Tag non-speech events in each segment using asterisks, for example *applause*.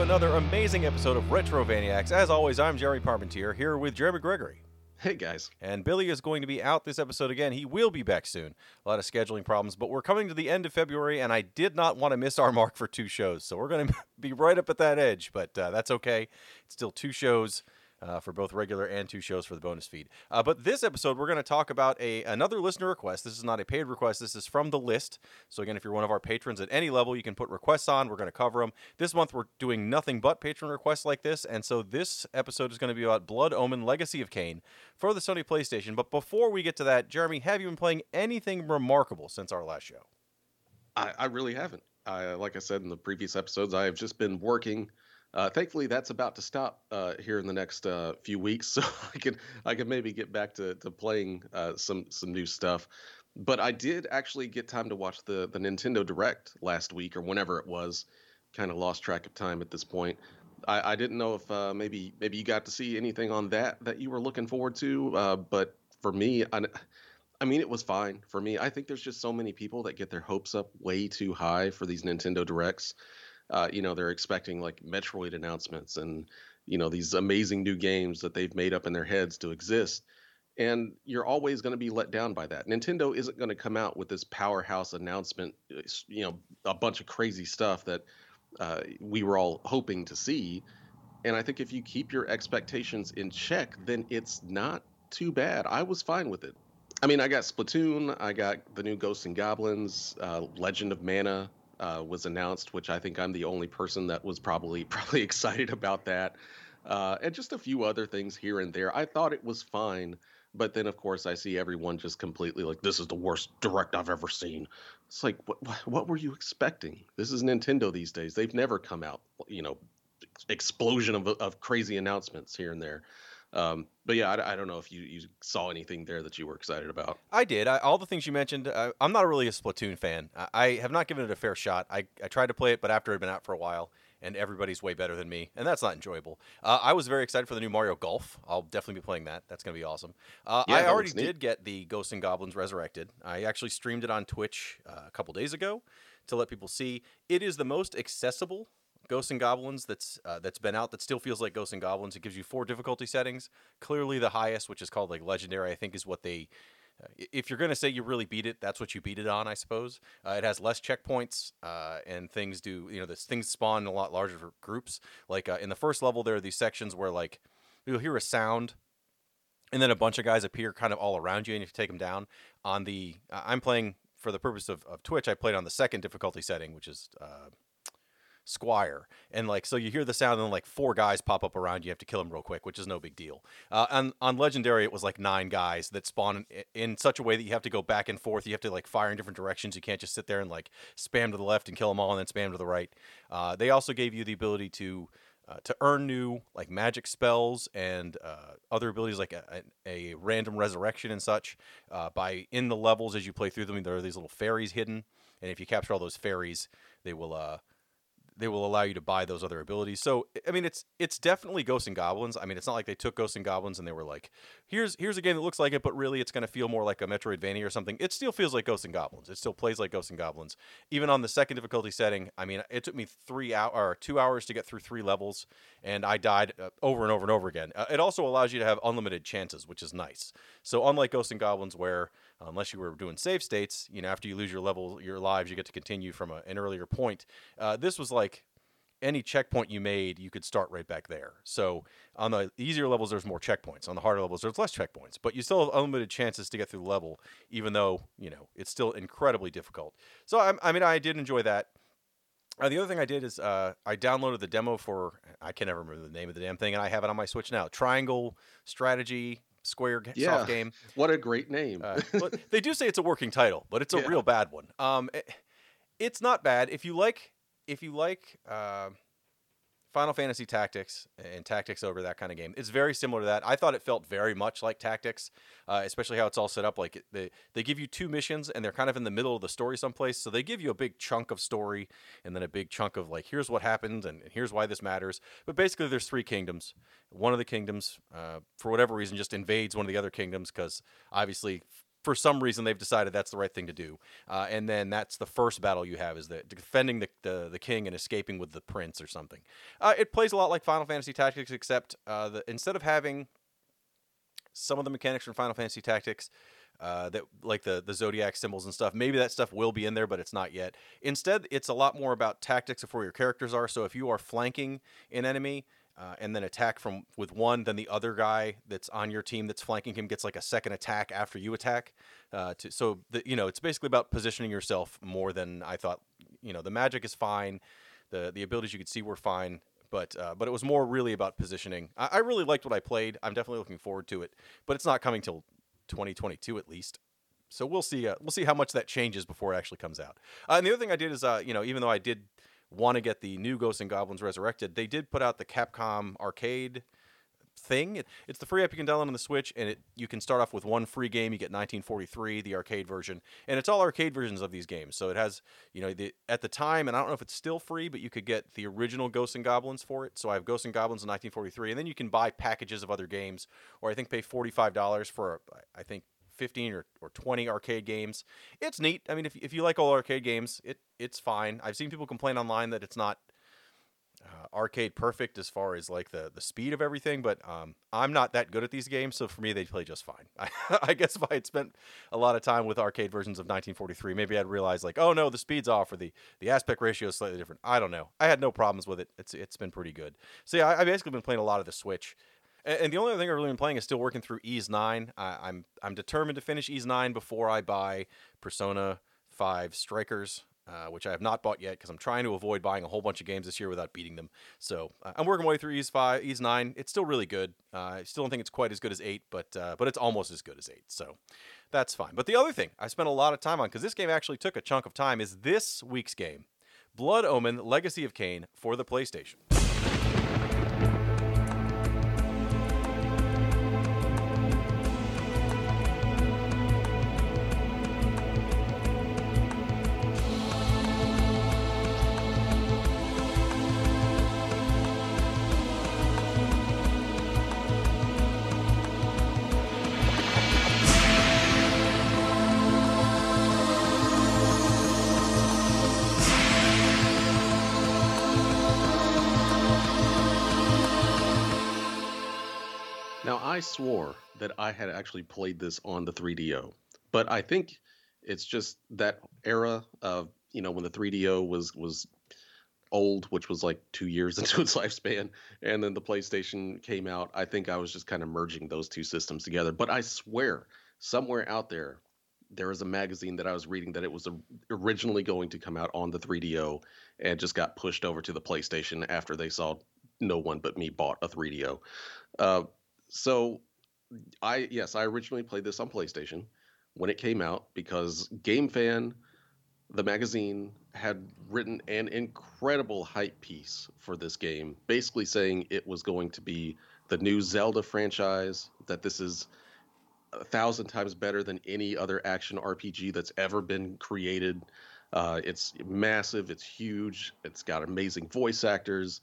another amazing episode of Retro Vaniacs. As always, I'm Jerry Parmentier here with Jeremy Gregory. Hey guys. And Billy is going to be out this episode again. He will be back soon. A lot of scheduling problems, but we're coming to the end of February, and I did not want to miss our mark for two shows. So we're going *laughs* to be right up at that edge, but uh, that's okay. It's still two shows uh, for both regular and two shows for the bonus feed. Uh, but this episode, we're going to talk about a another listener request. This is not a paid request. This is from the list. So again, if you're one of our patrons at any level, you can put requests on. We're going to cover them. This month, we're doing nothing but patron requests like this, and so this episode is going to be about Blood Omen: Legacy of Kain for the Sony PlayStation. But before we get to that, Jeremy, have you been playing anything remarkable since our last show? I, I really haven't. I, like I said in the previous episodes, I have just been working uh, thankfully, that's about to stop uh, here in the next uh, few weeks, *laughs* so I can I can maybe get back to to playing uh, some some new stuff. But I did actually get time to watch the the Nintendo Direct last week or whenever it was. Kind of lost track of time at this point. I, I didn't know if uh, maybe maybe you got to see anything on that that you were looking forward to. Uh, but for me, I, I mean, it was fine for me. I think there's just so many people that get their hopes up way too high for these Nintendo Directs uh, you know, they're expecting like Metroid announcements and you know these amazing new games that they've made up in their heads to exist. And you're always going to be let down by that. Nintendo isn't going to come out with this powerhouse announcement, uh, you know, a bunch of crazy stuff that uh, we were all hoping to see. And I think if you keep your expectations in check, then it's not too bad. I was fine with it. I mean, I got Splatoon, I got the new Ghosts and Goblins, uh, Legend of Mana, uh, was announced, which I think I'm the only person that was probably *laughs* probably excited about that, uh, and just a few other things here and there. I thought it was fine, but then of course I see everyone just completely like this is the worst direct I've ever seen. It's like what what were you expecting? This is Nintendo these days. They've never come out you know explosion of of crazy announcements here and there. Um, but yeah, I, I, don't know if you, you saw anything there that you were excited about. I did. I, all the things you mentioned. I, am not really a Splatoon fan. I, I, have not given it a fair shot. I, I tried to play it, but after it had been out for a while, and everybody's way better than me, and that's not enjoyable. Uh, I was very excited for the new Mario Golf. I'll definitely be playing that. That's going to be awesome. Uh, yeah, I already did get the Ghosts and Goblins Resurrected. I actually streamed it on Twitch uh, a couple days ago to let people see. It is the most accessible Ghosts and Goblins that's uh, that's been out that still feels like Ghosts and Goblins. It gives you four difficulty settings. Clearly, the highest, which is called like Legendary, I think is what they. Uh, if you're gonna say you really beat it, that's what you beat it on, I suppose. Uh, it has less checkpoints, uh, and things do you know this things spawn in a lot larger groups. Like uh, in the first level, there are these sections where like you'll hear a sound and then a bunch of guys appear kind of all around you and you take them down on the i'm playing for the purpose of, of twitch i played on the second difficulty setting which is uh, Squire. And like, so you hear the sound, and like four guys pop up around you. You have to kill them real quick, which is no big deal. Uh, on, on Legendary, it was like nine guys that spawn in, in, such a way that you have to go back and forth. You have to like fire in different directions. You can't just sit there and like spam to the left and kill them all and then spam to the right. Uh, they also gave you the ability to. Uh, to earn new like magic spells and uh, other abilities like a, a, a, random resurrection and such uh, by in the levels as you play through them there are these little fairies hidden and if you capture all those fairies they will uh, they will allow you to buy those other abilities. So I mean, it's it's definitely Ghosts and Goblins. I mean, it's not like they took Ghosts and Goblins and they were like, here's here's a game that looks like it, but really it's going to feel more like a Metroidvania or something. It still feels like Ghosts and Goblins. It still plays like Ghosts and Goblins, even on the second difficulty setting. I mean, it took me three hour or two hours to get through three levels, and I died uh, over and over and over again. Uh, it also allows you to have unlimited chances, which is nice. So unlike Ghosts and Goblins, where unless you were doing save states, you know, after you lose your level, your lives, you get to continue from a, an earlier point. Uh, this was like any checkpoint you made, you could start right back there. So on the easier levels, there's more checkpoints. On the harder levels, there's less checkpoints. But you still have unlimited chances to get through the level, even though you know it's still incredibly difficult. So I, I mean, I did enjoy that. Uh, the other thing I did is uh, I downloaded the demo for I can never remember the name of the damn thing, and I have it on my Switch now. Triangle Strategy Square yeah. soft game. What a great name! uh, *laughs* they do say it's a working title, but it's a yeah. real bad one. Um, it, it's not bad if you like if you like uh, Final Fantasy Tactics and Tactics Ogre that kind of game, it's very similar to that. I thought it felt very much like Tactics, uh, especially how it's all set up. Like they they give you two missions and they're kind of in the middle of the story someplace, so they give you a big chunk of story and then a big chunk of like here's what happened and here's why this matters. But basically, there's three kingdoms. One of the kingdoms, uh, for whatever reason, just invades one of the other kingdoms because obviously for some reason they've decided that's the right thing to do. Uh, and then that's the first battle you have is the defending the, the, the king and escaping with the prince or something. Uh, it plays a lot like Final Fantasy Tactics, except uh, the, instead of having some of the mechanics from Final Fantasy Tactics. Uh, that like the the zodiac symbols and stuff. Maybe that stuff will be in there, but it's not yet. Instead, it's a lot more about tactics of where your characters are. So if you are flanking an enemy, uh, and then attack from with one, then the other guy that's on your team that's flanking him gets like a second attack after you attack. Uh, to, so the, you know it's basically about positioning yourself more than I thought. You know the magic is fine, the the abilities you could see were fine, but uh, but it was more really about positioning. I, I really liked what I played. I'm definitely looking forward to it, but it's not coming till 2022 at least. So we'll see. Uh, we'll see how much that changes before it actually comes out. Uh, and the other thing I did is, uh, you know, even though I did want to get the new Ghosts and Goblins Resurrected, they did put out the Capcom arcade thing. It, it's the free app you can download on the Switch, and it you can start off with one free game. You get 1943, the arcade version, and it's all arcade versions of these games. So it has, you know, the, at the time, and I don't know if it's still free, but you could get the original Ghosts and Goblins for it. So I have Ghosts and Goblins in 1943, and then you can buy packages of other games, or I think pay $45 for, I think 15 or, or 20 arcade games. It's neat. I mean, if, if you like all arcade games, it it's fine. I've seen people complain online that it's not uh, arcade perfect as far as like the, the speed of everything, but um, I'm not that good at these games, so for me, they play just fine. *laughs* I, I guess if I had spent a lot of time with arcade versions of 1943, maybe I'd realize like, oh no, the speed's off or the, the aspect ratio is slightly different. I don't know. I had no problems with it. It's it's been pretty good. So yeah, I, I've basically been playing a lot of the Switch. And the only other thing I've really been playing is still working through Ys Nine. I, I'm I'm determined to finish Ys Nine before I buy Persona Five Strikers, uh, which I have not bought yet because I'm trying to avoid buying a whole bunch of games this year without beating them. So uh, I'm working my way through Ys Five, Ys Nine. It's still really good. Uh, I still don't think it's quite as good as Eight, but uh, but it's almost as good as Eight. So that's fine. But the other thing I spent a lot of time on because this game actually took a chunk of time is this week's game, Blood Omen: Legacy of Kain for the PlayStation. Now, I swore that I had actually played this on the 3DO, but I think it's just that era of you know when the 3DO was was old, which was like two years *laughs* into its lifespan, and then the PlayStation came out. I think I was just kind of merging those two systems together. But I swear, somewhere out there, there is a magazine that I was reading that it was originally going to come out on the 3DO and just got pushed over to the PlayStation after they saw no one but me bought a 3DO. Uh, so I yes, I originally played this on PlayStation when it came out because GameFan, the magazine, had written an incredible hype piece for this game, basically saying it was going to be the new Zelda franchise, that this is a thousand times better than any other action RPG that's ever been created. Uh, it's massive, it's huge, it's got amazing voice actors.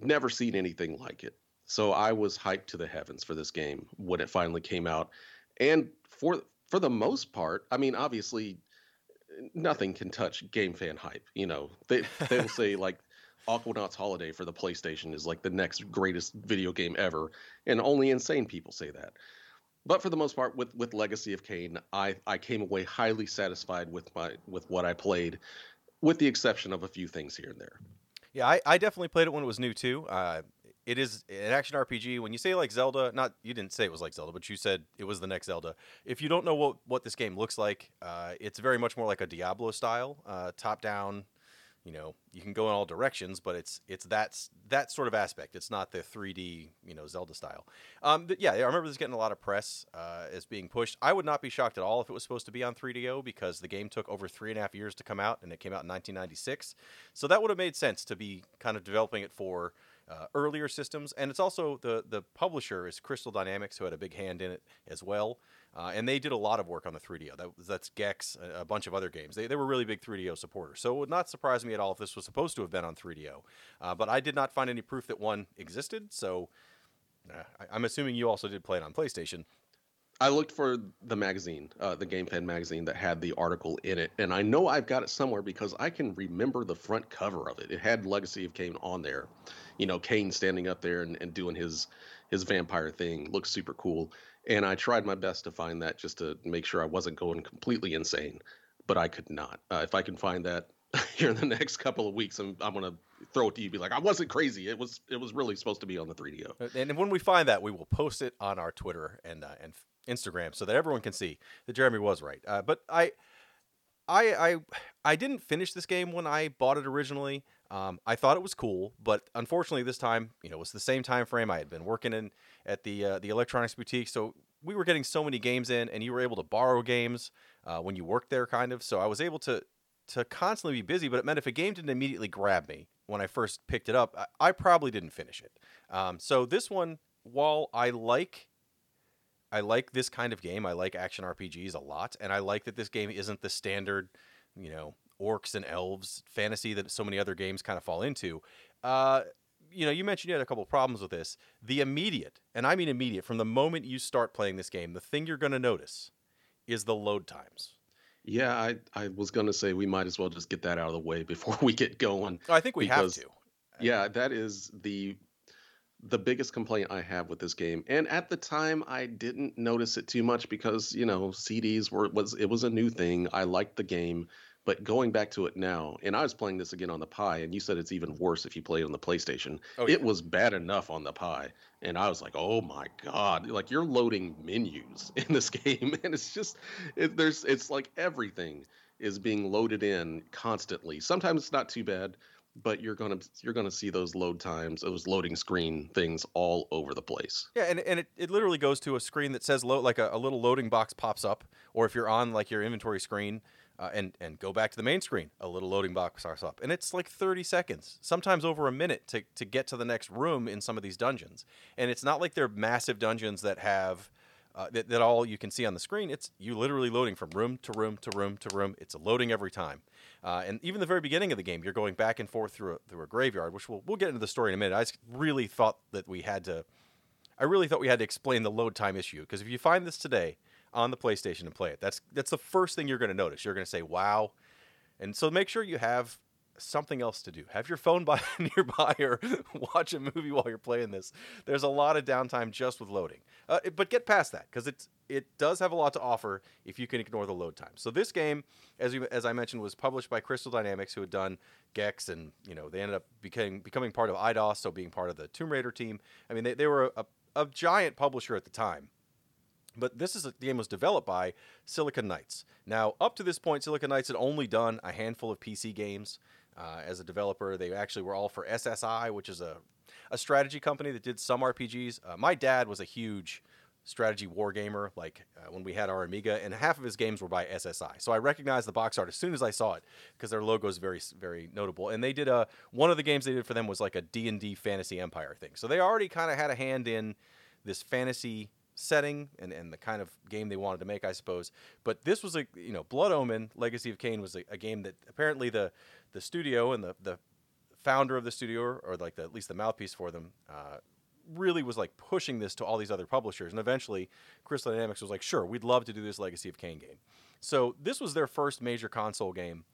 Never seen anything like it. So I was hyped to the heavens for this game when it finally came out. And for for the most part, I mean, obviously nothing can touch game fan hype. You know, they they'll say like Aquanauts Holiday for the PlayStation is like the next greatest video game ever, and only insane people say that. But for the most part, with with Legacy of Kain, I I came away highly satisfied with my with what I played, with the exception of a few things here and there. Yeah, I, I definitely played it when it was new too. Uh, it is an action RPG. When you say like Zelda, not you didn't say it was like Zelda, but you said it was the next Zelda. If you don't know what what this game looks like, uh, it's very much more like a Diablo style, uh, top down. You know, you can go in all directions, but it's it's that that sort of aspect. It's not the 3D you know Zelda style. Um, yeah, I remember this getting a lot of press uh, as being pushed. I would not be shocked at all if it was supposed to be on 3DO because the game took over three and a half years to come out, and it came out in 1996. So that would have made sense to be kind of developing it for uh, earlier systems, and it's also the the publisher is Crystal Dynamics, who had a big hand in it as well, uh, and they did a lot of work on the 3DO. That, that's Gex, a, a, bunch of other games. They, they were really big 3DO supporters, so it would not surprise me at all if this was supposed to have been on 3DO. Uh, but I did not find any proof that one existed, so uh, I, am assuming you also did play it on PlayStation. I looked for the magazine, uh, the Game Fan magazine that had the article in it, and I know I've got it somewhere because I can remember the front cover of it. It had Legacy of Kain on there, you know, Kain standing up there and, and doing his his vampire thing. Looks super cool, and I tried my best to find that just to make sure I wasn't going completely insane, but I could not. Uh, if I can find that *laughs* here in the next couple of weeks, I'm I'm gonna throw it to you. Be like, I wasn't crazy. It was it was really supposed to be on the 3DO. Uh, And when we find that, we will post it on our Twitter and uh, and Instagram so that everyone can see that Jeremy was right. Uh, but I, I, I, I didn't finish this game when I bought it originally. Um, I thought it was cool, but unfortunately, this time, you know, it was the same time frame. I had been working in at the uh, the electronics boutique, so we were getting so many games in, and you were able to borrow games uh, when you worked there, kind of. So I was able to to constantly be busy, but it meant if a game didn't immediately grab me when I first picked it up, I, I probably didn't finish it. Um, so this one, while I like I like this kind of game. I like action RPGs a lot, and I like that this game isn't the standard, you know, orcs and elves fantasy that so many other games kind of fall into. Uh, you know, you mentioned you had a couple problems with this. The immediate, and I mean immediate, from the moment you start playing this game, the thing you're going to notice is the load times. Yeah, I I was gonna say we might as well just get that out of the way *laughs* before we get going. I think we Because- have to. Yeah, that is the the biggest complaint I have with this game. And at the time I didn't notice it too much because, you know, CDs were was it was a new thing. I liked the game, but going back to it now, and I was playing this again on the Pi, and you said it's even worse if you play it on the PlayStation. Oh, yeah. It was bad enough on the Pi, and I was like, "Oh my god!" Like you're loading menus *laughs* in this game, and it's just it, there's it's like everything is being loaded in constantly. Sometimes it's not too bad, but you're gonna you're gonna see those load times, those loading screen things all over the place. Yeah, and, and it, it literally goes to a screen that says load, like a, a little loading box pops up, or if you're on like your inventory screen uh, and and go back to the main screen, a little loading box pops up, and it's like 30 seconds, sometimes over a minute to to get to the next room in some of these dungeons, and it's not like they're massive dungeons that have. Uh, that, that all you can see on the screen, it's you literally loading from room to room to room to room. It's loading every time, uh, and even the very beginning of the game, you're going back and forth through a, through a graveyard, which we'll we'll get into the story in a minute. I really thought that we had to I really thought we had to explain the load time issue because if you find this today on the PlayStation and play it, that's that's the first thing you're going to notice. You're going to say, "Wow!" And so make sure you have something else to do. Have your phone *laughs* by nearby or *laughs* watch a movie while you're playing this. There's a lot of downtime just with loading, uh, but get past that because it's it does have a lot to offer if you can ignore the load time. So this game, as as I mentioned, was published by Crystal Dynamics, who had done Gex, and you know they ended up becoming becoming part of Eidos, so being part of the Tomb Raider team. I mean, they, they were a, a giant publisher at the time. But this is a, the game was developed by Silicon Knights. Now, up to this point, Silicon Knights had only done a handful of PC games uh, as a developer. They actually were all for SSI, which is a, a strategy company that did some RPGs. Uh, my dad was a huge strategy war gamer, like uh, when we had our Amiga, and half of his games were by SSI. So I recognized the box art as soon as I saw it because their logo is very, very notable. And they did a one of the games they did for them was like a D and D Fantasy Empire thing. So they already kind of had a hand in this fantasy setting and, and the kind of game they wanted to make, I suppose. But this was a you know Blood Omen Legacy of Kain was a, a game that apparently the the studio and the the founder of the studio or like the, at least the mouthpiece for them uh, really was like pushing this to all these other publishers and eventually Crystal Dynamics was like sure we'd love to do this Legacy of Kain game. So this was their first major console game.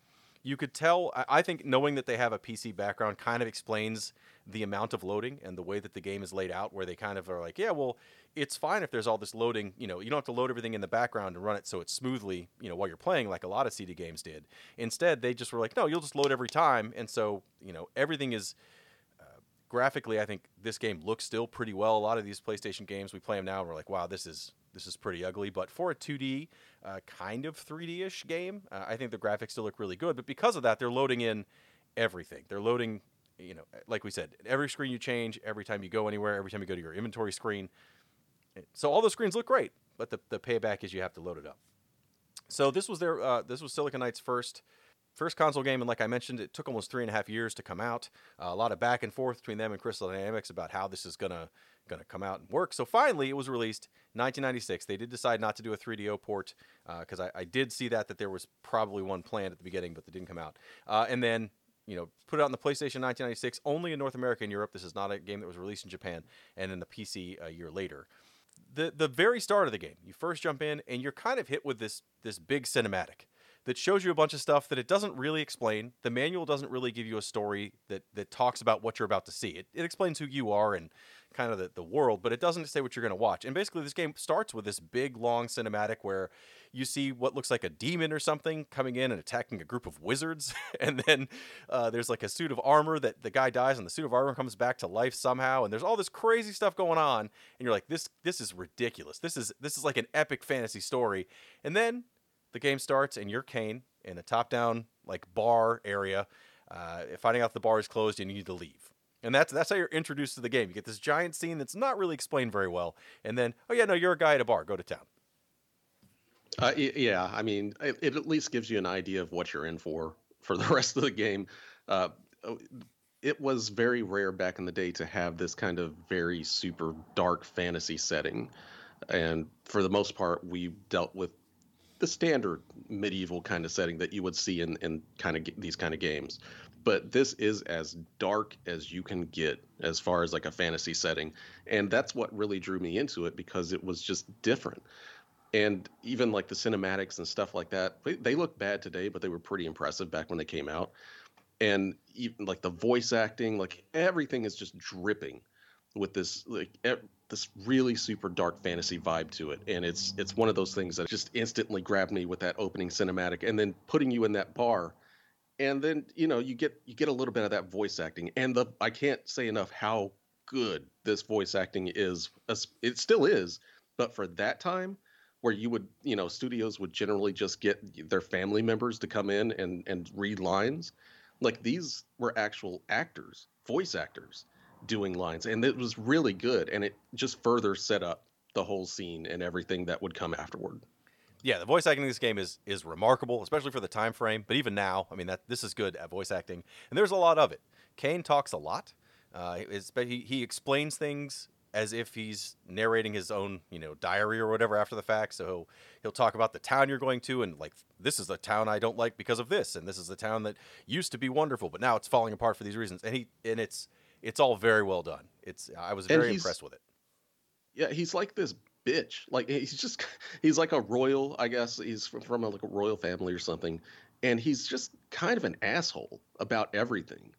You could tell I- think knowing that they have a PC background kind of explains the amount of loading and the way that the game is laid out where they kind of are like yeah well it's fine if there's all this loading you know you don't have to load everything in the background and run it so it's smoothly you know while you're playing like a lot of cd games did. Instead they just were like no you'll just load every time. And so you know everything is uh, graphically i think this game looks still pretty well. A lot of these playstation games we play them now and we're like wow this is this is pretty ugly but for a 2d uh, kind of 3d-ish game uh, i think the graphics still look really good but because of that they're loading in everything they're loading you know like we said every screen you change every time you go anywhere every time you go to your inventory screen so all the screens look great, but the, the payback is you have to load it up. So this was their uh, this was Silicon Knights' first first console game, and like I mentioned, it took almost three and a half years to come out. Uh, a lot of back and forth between them and Crystal Dynamics about how this is gonna gonna come out and work. So finally, it was released 1996. They did decide not to do a 3DO port because I, I did see that that there was probably one planned at the beginning, but that didn't come out. Uh, and then you know, put it out on the PlayStation 1996, only in North America and Europe. This is not a game that was released in Japan, and then the PC a year later. the the very start of the game, you first jump in and you're kind of hit with this this big cinematic that shows you a bunch of stuff that it doesn't really explain. The manual doesn't really give you a story that that talks about what you're about to see. It, it explains who you are and kind of the, the world, but it doesn't say what you're going to watch. And basically, this game starts with this big, long cinematic where you see what looks like a demon or something coming in and attacking a group of wizards. *laughs* and then uh, there's like a suit of armor that the guy dies, and the suit of armor comes back to life somehow. And there's all this crazy stuff going on, and you're like, this this is ridiculous. This is this is like an epic fantasy story. And then the game starts, and you're Kain in a top-down like bar area, uh, finding out the bar is closed and you need to leave. And that's that's how you're introduced to the game. You get this giant scene that's not really explained very well, and then oh yeah, no, you're a guy at a bar. Go to town. Uh, yeah, I mean, it, it, at least gives you an idea of what you're in for for the *laughs* rest of the game. Uh, it was very rare back in the day to have this kind of very super dark fantasy setting, and for the most part, we dealt with the standard medieval kind of setting that you would see in in kind of these kind of games. But this is as dark as you can get as far as like a fantasy setting, and that's what really drew me into it because it was just different. And even like the cinematics and stuff like that they look bad today but they were pretty impressive back when they came out. And even like the voice acting like everything is just dripping with this like this really super dark fantasy vibe to it. And it's it's one of those things that just instantly grabbed me with that opening cinematic and then putting you in that bar. And then you know you get you get a little bit of that voice acting and the I can't say enough how good this voice acting is it still is but for that time where you would you know studios would generally just get their family members to come in and and read lines like these were actual actors voice actors doing lines and it was really good and it just further set up the whole scene and everything that would come afterward yeah the voice acting in this game is is remarkable especially for the time frame but even now i mean that this is good at voice acting and there's a lot of it Kain talks a lot uh, he, he explains things as if he's narrating his own, you know, diary or whatever after the fact. So he'll, he'll talk about the town you're going to and like this is the town I don't like because of this and this is the town that used to be wonderful but now it's falling apart for these reasons. And he and it's it's all very well done. It's I was very impressed with it. Yeah, he's like this bitch. Like he's just *laughs* he's like a royal, I guess. He's from, from a, like a royal family or something. And he's just kind of an asshole about everything.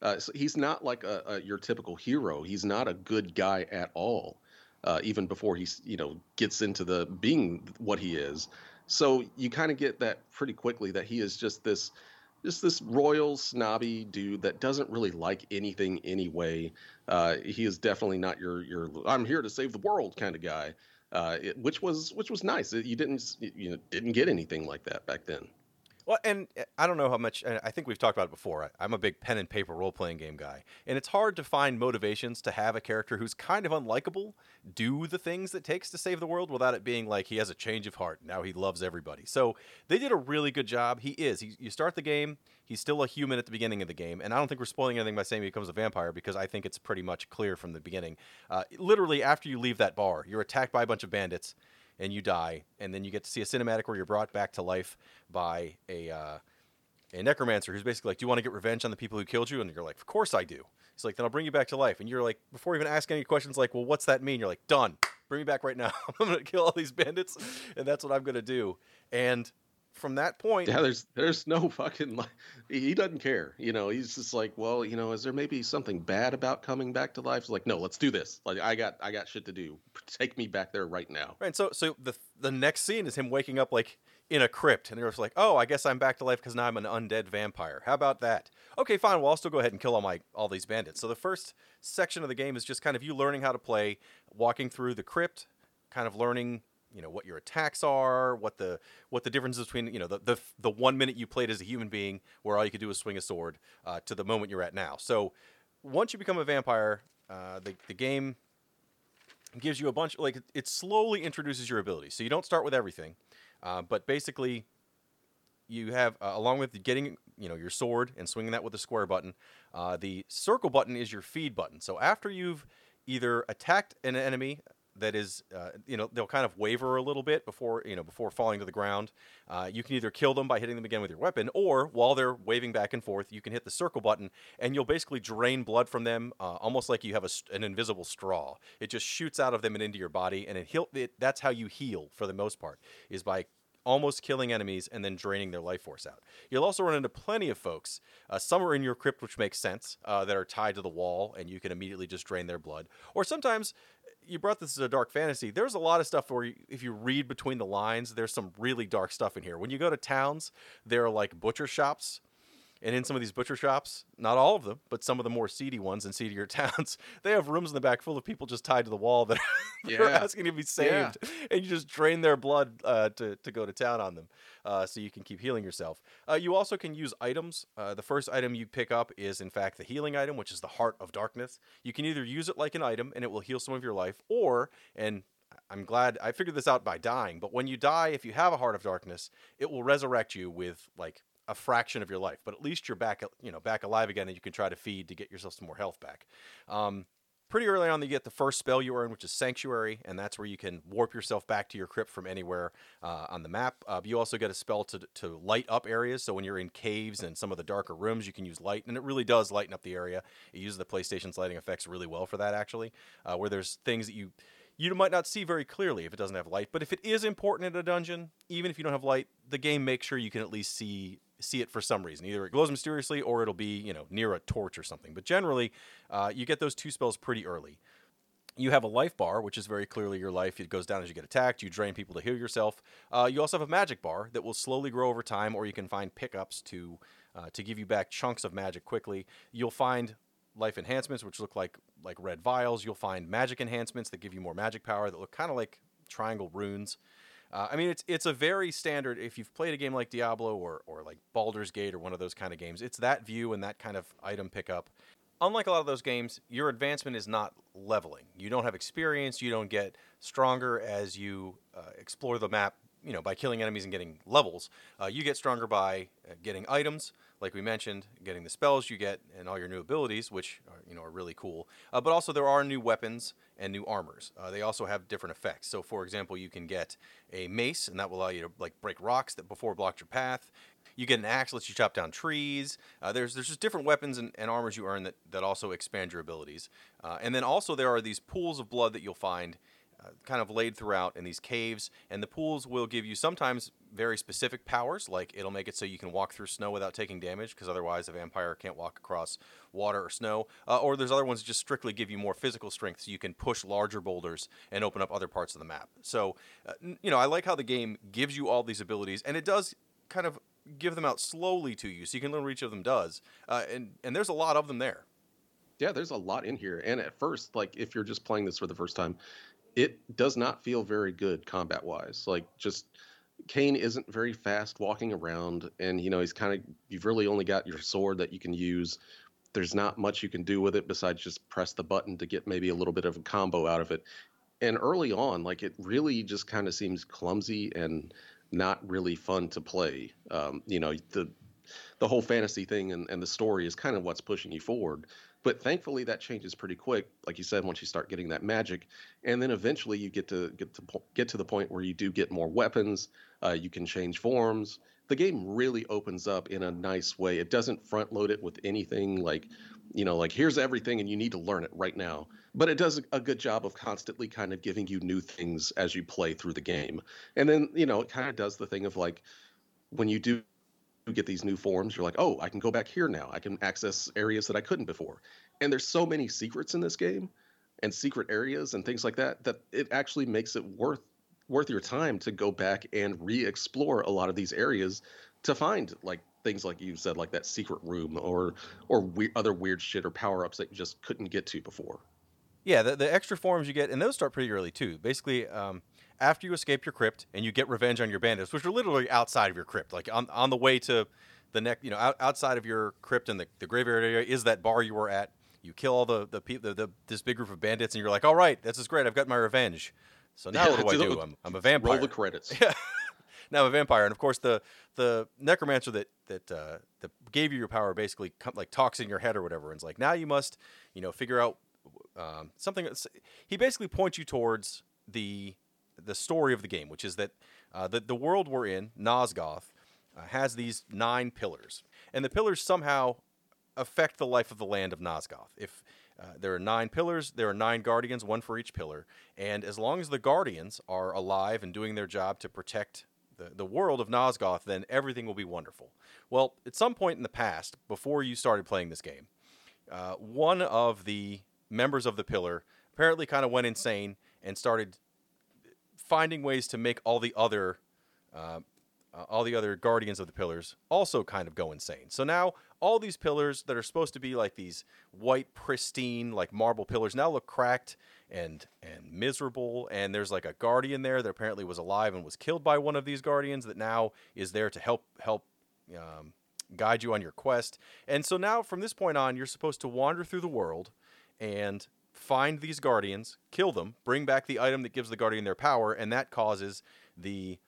Uh, so he's not like a, a, your typical hero. He's not a good guy at all, uh, even before he's you know gets into the being what he is. So you kind of get that pretty quickly that he is just this just this royal snobby dude that doesn't really like anything anyway. Uh, he is definitely not your your I'm here to save the world kind of guy, uh, it, which was which was nice. You didn't you know didn't get anything like that back then. Well, and eh, I don't know how much. I think we've talked about it before. I'm a big pen and paper role playing game guy, and it's hard to find motivations to have a character who's kind of unlikable do the things that takes to save the world without it being like he has a change of heart. Now he loves everybody. So they did a really good job. He is. He, you start the game. He's still a human at the beginning of the game, and I don't think we're spoiling anything by saying he becomes a vampire because I think it's pretty much clear from the beginning. Uh, literally, after you leave that bar, you're attacked by a bunch of bandits and you die, and then you get to see a cinematic where you're brought back to life by a uh, a necromancer who's basically like, "Do you want to get revenge on the people who killed you?" And you're like, "Of course I do." He's like, "Then I'll bring you back to life." And you're like, before even asking any questions, like, "Well, what's that mean?" You're like, "Done. Bring me back right now. *laughs* I'm gonna kill all these bandits, and that's what I'm gonna do." And from that point, yeah, there's there's no fucking like he doesn't care. You know, he's just like, well, you know, is there maybe something bad about coming back to life? He's like, no, let's do this. Like, I got I got shit to do. Take me back there right now. Right. So so the the next scene is him waking up like in a crypt, and they're just like, "Oh, I guess I'm back to life because now I'm an undead vampire." How about that? Okay, fine. Well, I'll still go ahead and kill all my all these bandits. So the first section of the game is just kind of you learning how to play, walking through the crypt, kind of learning, you know, what your attacks are, what the what the difference between you know the the the one minute you played as a human being where all you could do was swing a sword uh, to the moment you're at now. So once you become a vampire, uh, the the game gives you a bunch like it slowly introduces your abilities. So you don't start with everything uh, but basically, you have uh, along with getting you know your sword and swinging that with the square button, uh, the circle button is your feed button. So after you've either attacked an enemy that is, uh, you know, they'll kind of waver a little bit before, you know, before falling to the ground. Uh, you can either kill them by hitting them again with your weapon, or while they're waving back and forth, you can hit the circle button, and you'll basically drain blood from them, uh, almost like you have a, an invisible straw. It just shoots out of them and into your body, and it, heal, it that's how you heal for the most part, is by almost killing enemies and then draining their life force out. You'll also run into plenty of folks. Uh, some are in your crypt, which makes sense, uh, that are tied to the wall, and you can immediately just drain their blood. Or sometimes you brought this as a dark fantasy. There's a lot of stuff where you, if you read between the lines, there's some really dark stuff in here. When you go to towns, there are like butcher shops and in some of these butcher shops, not all of them, but some of the more seedy ones in seedier *laughs* towns, they have rooms in the back full of people just tied to the wall that *laughs* are, yeah. asking to be saved, yeah. and you just drain their blood uh, to to go to town on them, uh, so you can keep healing yourself. Uh, you also can use items. Uh, the first item you pick up is in fact the healing item, which is the Heart of Darkness. You can either use it like an item and it will heal some of your life, or and I'm glad I figured this out by dying. But when you die, if you have a heart of darkness, it will resurrect you with like a fraction of your life, but at least you're back, you know, back alive again, and you can try to feed to get yourself some more health back. Um, pretty early on, you get the first spell you earn, which is Sanctuary, and that's where you can warp yourself back to your crypt from anywhere uh, on the map. Uh, you also get a spell to to light up areas, so when you're in caves and some of the darker rooms, you can use light, and it really does lighten up the area. It uses the PlayStation's lighting effects really well for that, actually, uh, where there's things that you you might not see very clearly if it doesn't have light. But if it is important in a dungeon, even if you don't have light, the game makes sure you can at least see see it for some reason. Either it glows mysteriously or it'll be you know near a torch or something. But generally, uh, you get those two spells pretty early. You have a life bar, which is very clearly your life. It goes down as you get attacked. You drain people to heal yourself. Uh, you also have a magic bar that will slowly grow over time, or you can find pickups to uh, to give you back chunks of magic quickly. You'll find life enhancements, which look like like red vials. You'll find magic enhancements that give you more magic power that look kind of like triangle runes. Uh, I mean, it's it's a very standard. If you've played a game like Diablo or or like Baldur's Gate or one of those kind of games, it's that view and that kind of item pickup. Unlike a lot of those games, your advancement is not leveling. You don't have experience. You don't get stronger as you uh, explore the map. You know, by killing enemies and getting levels. Uh, you get stronger by uh, getting items like we mentioned, getting the spells you get and all your new abilities, which are, you know are really cool. Uh, but also there are new weapons and new armors. Uh, they also have different effects. So, for example, you can get a mace, and that will allow you to like break rocks that before blocked your path. You get an axe, lets you chop down trees. Uh, there's there's just different weapons and, and, armors you earn that that also expand your abilities. Uh, and then also there are these pools of blood that you'll find uh, kind of laid throughout in these caves, and the pools will give you sometimes very specific powers, like it'll make it so you can walk through snow without taking damage, because otherwise a vampire can't walk across water or snow. Uh, or there's other ones that just strictly give you more physical strength, so you can push larger boulders and open up other parts of the map. So, uh, you know, I like how the game gives you all these abilities, and it does kind of give them out slowly to you, so you can learn what each of them does. Uh, and and there's a lot of them there. Yeah, there's a lot in here. And at first, like if you're just playing this for the first time, it does not feel very good combat wise. Like just Kain isn't very fast walking around, and you know he's kind of you've really only got your sword that you can use. There's not much you can do with it besides just press the button to get maybe a little bit of a combo out of it. And early on, like it really just kind of seems clumsy and not really fun to play. Um, you know the the whole fantasy thing and, and the story is kind of what's pushing you forward. But thankfully, that changes pretty quick. Like you said, once you start getting that magic, and then eventually you get to get to get to the point where you do get more weapons. Uh, you can change forms. The game really opens up in a nice way. It doesn't front load it with anything like, you know, like here's everything and you need to learn it right now. But it does a good job of constantly kind of giving you new things as you play through the game. And then, you know, it kind of does the thing of like when you do get these new forms, you're like, oh, I can go back here now. I can access areas that I couldn't before. And there's so many secrets in this game and secret areas and things like that that it actually makes it worth worth your time to go back and re-explore a lot of these areas to find like things like you said like that secret room or or we- other weird shit or power-ups that you just couldn't get to before yeah the, the extra forms you get and those start pretty early too basically um, after you escape your crypt and you get revenge on your bandits, which are literally outside of your crypt, like on, on the way to the neck, you know, out, outside of your crypt and the, the graveyard area is that bar you were at. You kill all the the, the, the this big group of bandits, and you're like, all right, this is great. I've got my revenge. So now what do I do? I'm, I'm a vampire. Roll the credits. *laughs* Yeah. now I'm a vampire, and of course the the necromancer that that uh, that gave you your power basically come, like talks in your head or whatever, and it's like now you must you know figure out um, something. He basically points you towards the the story of the game, which is that uh, the, the world we're in, Nosgoth, uh, has these nine pillars, and the pillars somehow affect the life of the land of Nosgoth. If uh, there are nine pillars, there are nine guardians, one for each pillar, and as long as the guardians are alive and doing their job to protect the, the world of Nosgoth, then everything will be wonderful. Well, at some point in the past, before you started playing this game, uh, one of the members of the pillar apparently kind of went insane and started finding ways to make all the other uh, uh, all the other guardians of the pillars also kind of go insane. So now all these pillars that are supposed to be like these white, pristine, like marble pillars now look cracked and and miserable. And there's like a guardian there that apparently was alive and was killed by one of these guardians that now is there to help help um, guide you on your quest. And so now from this point on, you're supposed to wander through the world and find these guardians, kill them, bring back the item that gives the guardian their power, and that causes the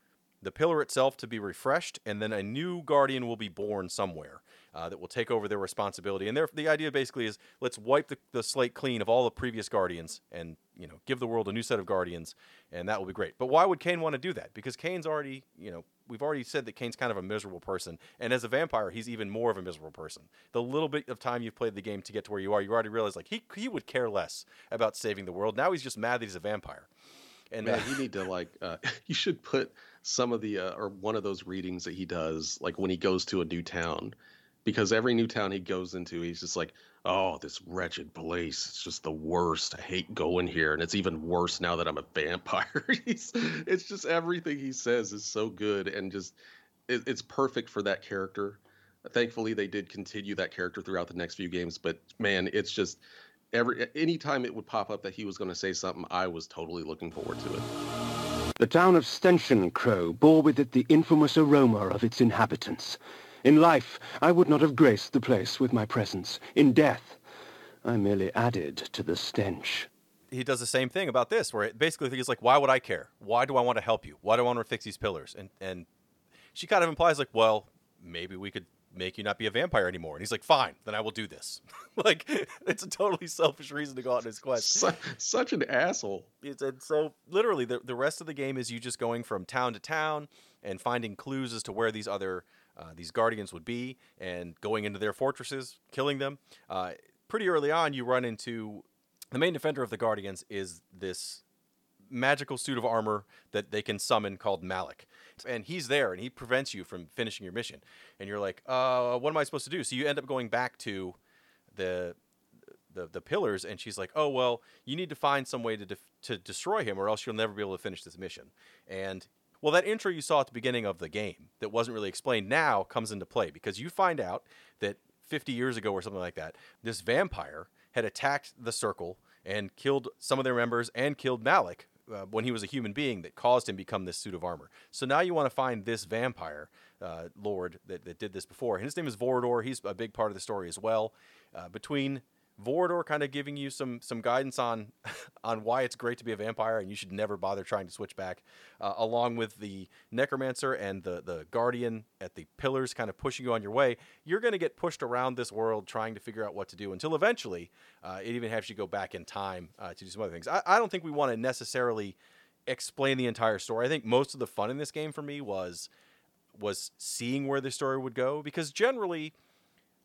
the pillar itself to be refreshed, and then a new guardian will be born somewhere uh, that will take over their responsibility. And the idea basically is let's wipe the, the, slate clean of all the previous guardians and you know give the world a new set of guardians, and that will be great. But why would Kain want to do that? Because Kain's already you know we've already said that Kain's kind of a miserable person, and as a vampire, he's even more of a miserable person. The little bit of time you've played the game to get to where you are, you already realize like he he would care less about saving the world. Now he's just mad that he's a vampire. And Man, uh, you need to like uh, *laughs* you should put some of the uh, or one of those readings that he does like when he goes to a new town because every new town he goes into he's just like oh this wretched place it's just the worst. I hate going here. And it's even worse now that i'm a *laughs* vampire. It's just everything he says is so good and just it, it's perfect for that character. Thankfully they did continue that character throughout the next few games but man it's just every anytime it would pop up that he was going to say something i was totally looking forward to it the town of Steinchencroe bore with it the infamous aroma of its inhabitants. In life, I would not have graced the place with my presence. In death, I merely added to the stench. He does the same thing about this, where basically he's like, "Why would I care? Why do I want to help you? Why do I want to fix these pillars?" And and she kind of implies like, "Well, maybe we could make you not be a vampire anymore. And he's like, fine, then I will do this. *laughs* like, it's a totally selfish reason to go out on his quest. Such, such an asshole. It's, and so, literally, the, the rest of the game is you just going from town to town and finding clues as to where these other uh, these guardians would be and going into their fortresses, killing them. Uh, pretty early on, you run into the main defender of the guardians is this magical suit of armor that they can summon called Malek. And he's there and he prevents you from finishing your mission. And you're like, uh, what am I supposed to do? So you end up going back to the the, the pillars and she's like, "Oh, well, you need to find some way to def- to destroy him or else you'll never be able to finish this mission." And well, that intro you saw at the beginning of the game that wasn't really explained now comes into play because you find out that 50 years ago or something like that, this vampire had attacked the circle and killed some of their members and killed Malek, uh, when he was a human being that caused him become this suit of armor. So now you want to find this vampire uh, lord that, that did this before. And his name is Vorador. He's a big part of the story as well. Uh, between Vorador kind of giving you some some guidance on *laughs* on why it's great to be a vampire and you should never bother trying to switch back, uh, along with the necromancer and the the guardian at the pillars kind of pushing you on your way. You're going to get pushed around this world trying to figure out what to do until eventually uh, it even has you go back in time uh, to do some other things. I, I don't think we want to necessarily explain the entire story. I think most of the fun in this game for me was was seeing where the story would go because generally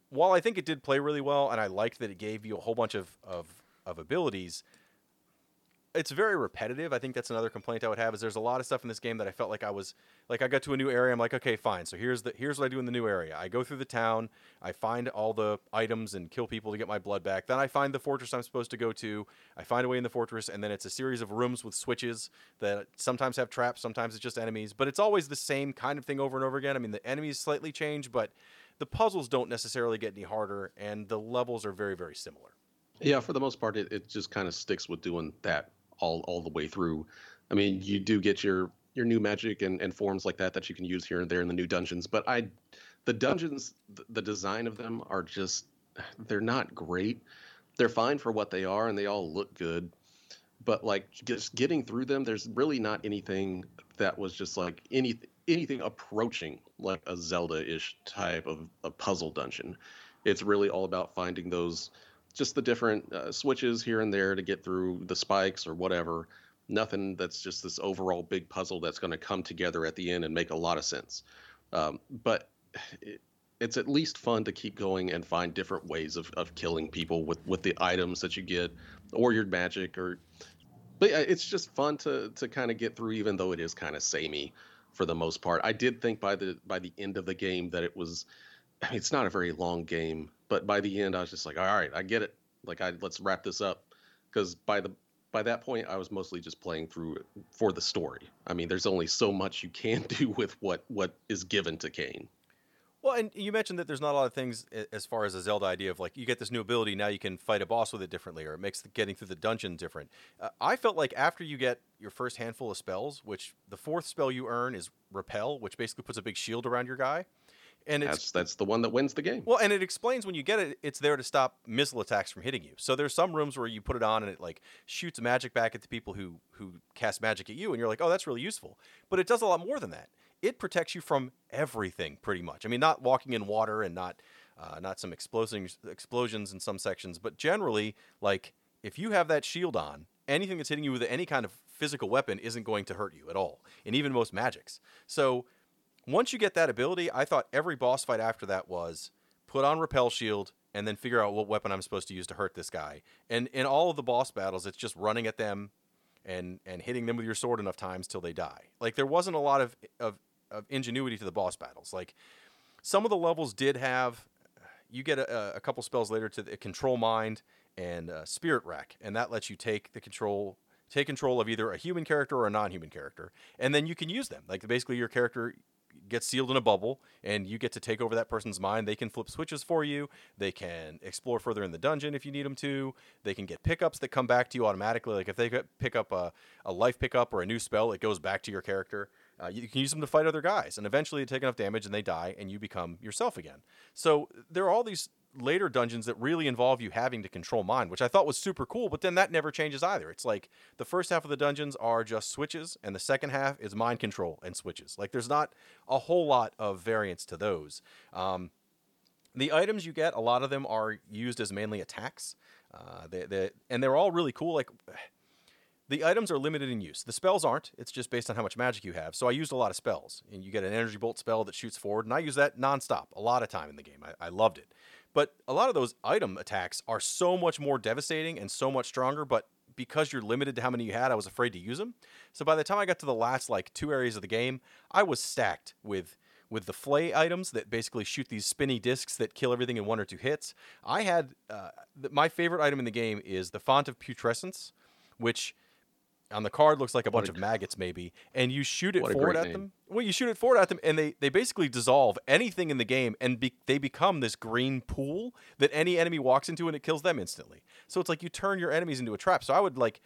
while I think it did play really well, and I liked that it gave you a whole bunch of, of, of abilities, it's very repetitive. I think that's another complaint I would have is there's a lot of stuff in this game that I felt like I was like I got to a new area. I'm like, okay, fine. So here's the here's what I do in the new area. I go through the town, I find all the items and kill people to get my blood back. Then I find the fortress I'm supposed to go to. I find a way in the fortress, and then it's a series of rooms with switches that sometimes have traps, sometimes it's just enemies, but it's always the same kind of thing over and over again. I mean, the enemies slightly change, but the puzzles don't necessarily get any harder, and the levels are very, very similar. Yeah, for the most part, it, it just kind of sticks with doing that all all the way through. I mean, you do get your your new magic and, and forms like that that you can use here and there in the new dungeons, but I, the dungeons, the design of them are just they're not great. They're fine for what they are, and they all look good. But like just getting through them, there's really not anything that was just like any anything approaching like a Zelda-ish type of a puzzle dungeon. It's really all about finding those just the different uh, switches here and there to get through the spikes or whatever. Nothing that's just this overall big puzzle that's going to come together at the end and make a lot of sense. Um, but it, it's at least fun to keep going and find different ways of, of killing people with, with the items that you get or your magic or but yeah, it's just fun to to kind of get through even though it is kind of samey for the most part. I did think by the by the end of the game that it was I mean, it's not a very long game, but by the end I was just like, all right, I get it. Like I let's wrap this up because by the by that point I was mostly just playing through for the story. I mean, there's only so much you can *laughs* do with what what is given to Kain. Well, and you mentioned that there's not a lot of things as far as a Zelda idea of like you get this new ability now you can fight a boss with it differently, or it makes the, getting through the dungeon different. Uh, I felt like after you get your first handful of spells, which the fourth spell you earn is Repel, which basically puts a big shield around your guy, and it's that's, that's the one that wins the game. Well, and it explains when you get it, it's there to stop missile attacks from hitting you. So there's some rooms where you put it on and it like shoots magic back at the people who who cast magic at you, and you're like, oh, that's really useful. But it does a lot more than that it protects you from everything pretty much. I mean, not walking in water and not uh, not some explosions explosions in some sections, but generally, like if you have that shield on, anything that's hitting you with any kind of physical weapon isn't going to hurt you at all, and even most magics. So once you get that ability, I thought every boss fight after that was put on repel shield and then figure out what weapon I'm supposed to use to hurt this guy. And in all of the boss battles, it's just running at them and and hitting them with your sword enough times till they die. Like there wasn't a lot of of of ingenuity to the boss battles. Like some of the levels did have, you get a, a couple spells later to the control mind and uh, spirit wrack, and that lets you take the control take control of either a human character or a non-human character, and then you can use them. Like basically, your character gets sealed in a bubble, and you get to take over that person's mind. They can flip switches for you. They can explore further in the dungeon if you need them to. They can get pickups that come back to you automatically. Like if they pick up a, a life pickup or a new spell, it goes back to your character. Uh, you can use them to fight other guys, and eventually you take enough damage and they die, and you become yourself again. So there are all these later dungeons that really involve you having to control mind, which I thought was super cool, but then that never changes either. It's like the first half of the dungeons are just switches, and the second half is mind control and switches. Like there's not a whole lot of variance to those. Um, the items you get, a lot of them are used as mainly attacks. Uh, they, they, and they're all really cool. Like the items are limited in use. The spells aren't. It's just based on how much magic you have. So I used a lot of spells. And you get an energy bolt spell that shoots forward, and I use that nonstop a lot of time in the game. I, I loved it. But a lot of those item attacks are so much more devastating and so much stronger, but because you're limited to how many you had, I was afraid to use them. So by the time I got to the last like two areas of the game, I was stacked with with the flay items that basically shoot these spinny discs that kill everything in one or two hits. I had uh, my favorite item in the game is the font of putrescence, which on the card looks like a bunch a, of maggots maybe and you shoot it forward at name. them. Well you shoot it forward at them and they, they basically dissolve anything in the game and be, they become this green pool that any enemy walks into and it kills them instantly. So it's like you turn your enemies into a trap. So i would like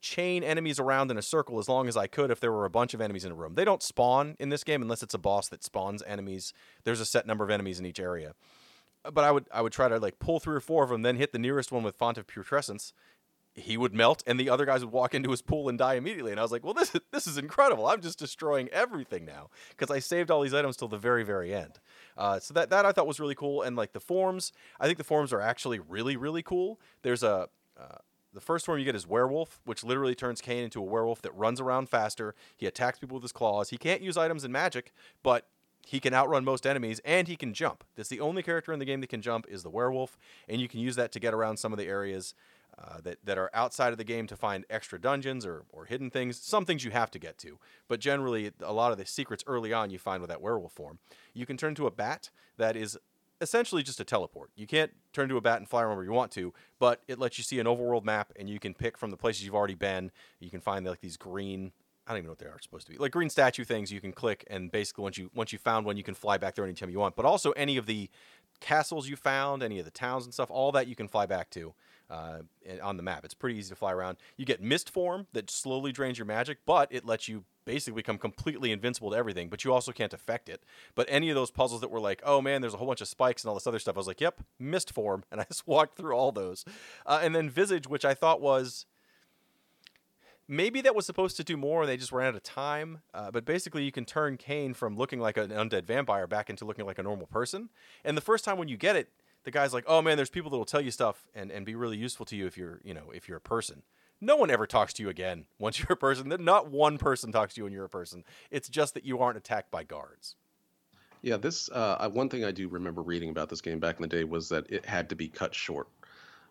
chain enemies around in a circle as long as i could if there were a bunch of enemies in a room. They don't spawn in this game unless it's a boss that spawns enemies. There's a set number of enemies in each area. But I would I would try to like pull three or four of them, then hit the nearest one with font of putrescence, he would melt and the other guys would walk into his pool and die immediately. And i was like well this is this is incredible. I'm just destroying everything now. Because i saved all these items till the very very end. Uh, so that, that i thought was really cool. And like the forms i think the forms are actually really really cool. There's a uh, the first form you get is werewolf, which literally turns Kain into a werewolf that runs around faster. He attacks people with his claws. He can't use items and magic, but he can outrun most enemies and he can jump. That's the only character in the game that can jump is the werewolf, and you can use that to get around some of the areas uh, that, that are outside of the game to find extra dungeons or, or hidden things. Some things you have to get to, but generally, a lot of the secrets early on you find with that werewolf form. You can turn to a bat that is essentially just a teleport. You can't turn to a bat and fly wherever you want to, but it lets you see an overworld map and you can pick from the places you've already been. You can find like these green I don't even know what they are supposed to be. Like green statue things you can click and basically once you once you found one you can fly back there anytime you want. But also any of the castles you found, any of the towns and stuff, all that you can fly back to uh, on the map. It's pretty easy to fly around. You get mist form that slowly drains your magic, but it lets you basically become completely invincible to everything, but you also can't affect it. But any of those puzzles that were like, oh man, there's a whole bunch of spikes and all this other stuff, I was like, yep, mist form. *laughs* And I just walked through all those. Uh, and then Visage, which I thought was maybe that was supposed to do more and they just ran out of time. Uh, but basically, you can turn Kain from looking like an undead vampire back into looking like a normal person. And the first time when you get it, the guy's like, "Oh man, there's people that will tell you stuff and, and be really useful to you if you're you know if you're a person." no one ever talks to you again *laughs* once you're a person. Not one person talks to you when you're a person. It's just that you aren't attacked by guards. Yeah, this uh, one thing I do remember reading about this game back in the day was that it had to be cut short.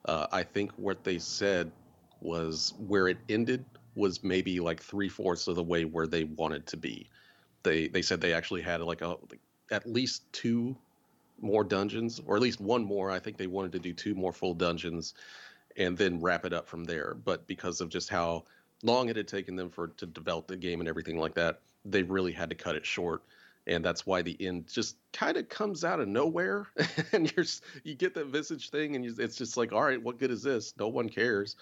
Uh, I think what they said was where it ended was maybe like three fourths of the way where they wanted to be. They they said they actually had like a at least two more dungeons, or at least one more. I think they wanted to do two more full dungeons, and then wrap it up from there. But because of just how long it had taken them for to develop the game and everything like that, they really had to cut it short. And that's why the end just kind of comes out of nowhere. *laughs* And you're you get that visage thing and you, it's just like all right what good is this? No one cares.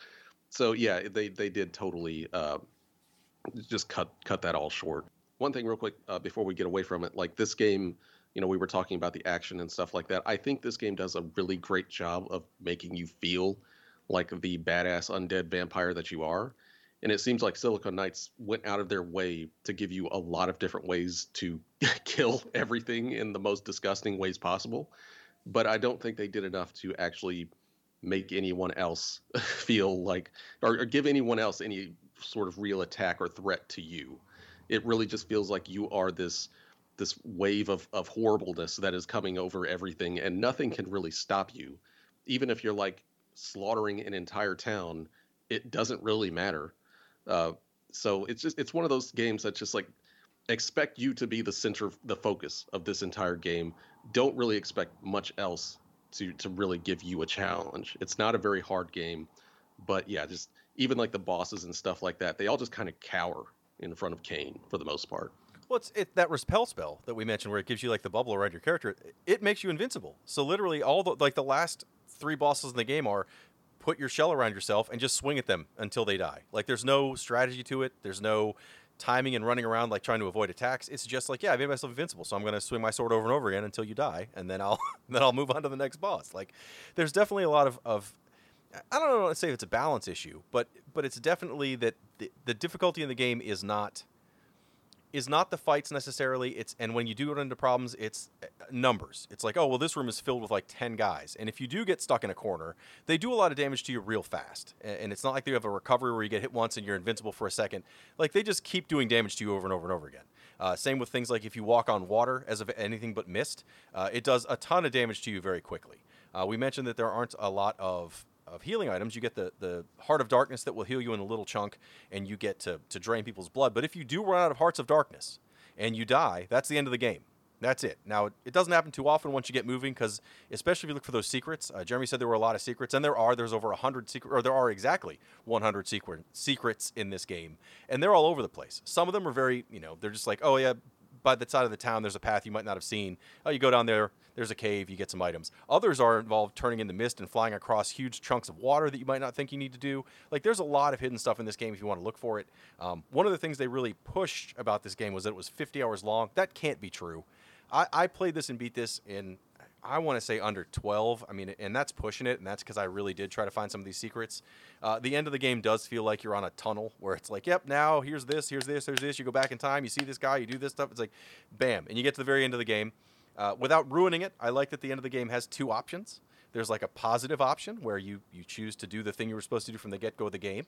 So yeah they they did totally uh, just cut cut that all short. One thing real quick uh, before we get away from it like this game you know we were talking about the action and stuff like that i think this game does a really great job of making you feel like the badass undead vampire that you are and it seems like Silicon Knights went out of their way to give you a lot of different ways to *laughs* kill everything in the most disgusting ways possible. But I don't think they did enough to actually make anyone else *laughs* feel like, or, or give anyone else any sort of real attack or threat to you. It really just feels like you are this this wave of, of horribleness that is coming over everything, and nothing can really stop you. Even if you're like slaughtering an entire town, it doesn't really matter uh, so it's just it's one of those games that just like expect you to be the center, the focus of this entire game. Don't really expect much else to to really give you a challenge. It's not a very hard game, but yeah, just even like the bosses and stuff like that, they all just kind of cower in front of Kain for the most part. Well, it's it, that repel spell that we mentioned, where it gives you like the bubble around your character. It makes you invincible. So literally, all the like the last three bosses in the game are put your shell around yourself and just swing at them until they die. Like there's no strategy to it. There's no timing and running around like trying to avoid attacks. It's just like, yeah, I made myself invincible, so I'm going to swing my sword over and over again until you die, and then I'll *laughs* then I'll move on to the next boss. Like there's definitely a lot of, of I don't know to say if it's a balance issue, but but it's definitely that the, the difficulty in the game is not is not the fights necessarily. It's and when you do run into problems, it's uh, numbers. It's like, oh well, this room is filled with like ten guys, and if you do get stuck in a corner, they do a lot of damage to you real fast. And it's not like they have a recovery where you get hit once and you're invincible for a second. Like they just keep doing damage to you over and over and over again. Uh, same with things like if you walk on water as of anything but mist, uh, it does a ton of damage to you very quickly. Uh, we mentioned that there aren't a lot of of healing items. You get the, the Heart of Darkness that will heal you in a little chunk, and you get to, to drain people's blood. But if you do run out of Hearts of Darkness and you die, that's the end of the game. That's it. Now, it doesn't happen too often once you get moving, because especially if you look for those secrets. Uh, Jeremy said there were a lot of secrets, and there are. There's over 100 secrets, or there are exactly 100 secret, secrets in this game, and they're all over the place. Some of them are very, you know, they're just like, oh yeah, by the side of the town, there's a path you might not have seen. Oh, you go down there, there's a cave, you get some items. Others are involved turning into mist and flying across huge chunks of water that you might not think you need to do. Like, there's a lot of hidden stuff in this game if you want to look for it. Um, one of the things they really pushed about this game was that it was 50 hours long. That can't be true. I, I played this and beat this in I want to say under 12. I mean, and that's pushing it, and that's because I really did try to find some of these secrets. Uh, the end of the game does feel like you're on a tunnel where it's like, yep, now here's this, here's this, here's this. You go back in time, you see this guy, you do this stuff. It's like, bam, and you get to the very end of the game. Uh, without ruining it, I like that the end of the game has two options. There's like a positive option where you you choose to do the thing you were supposed to do from the get go of the game,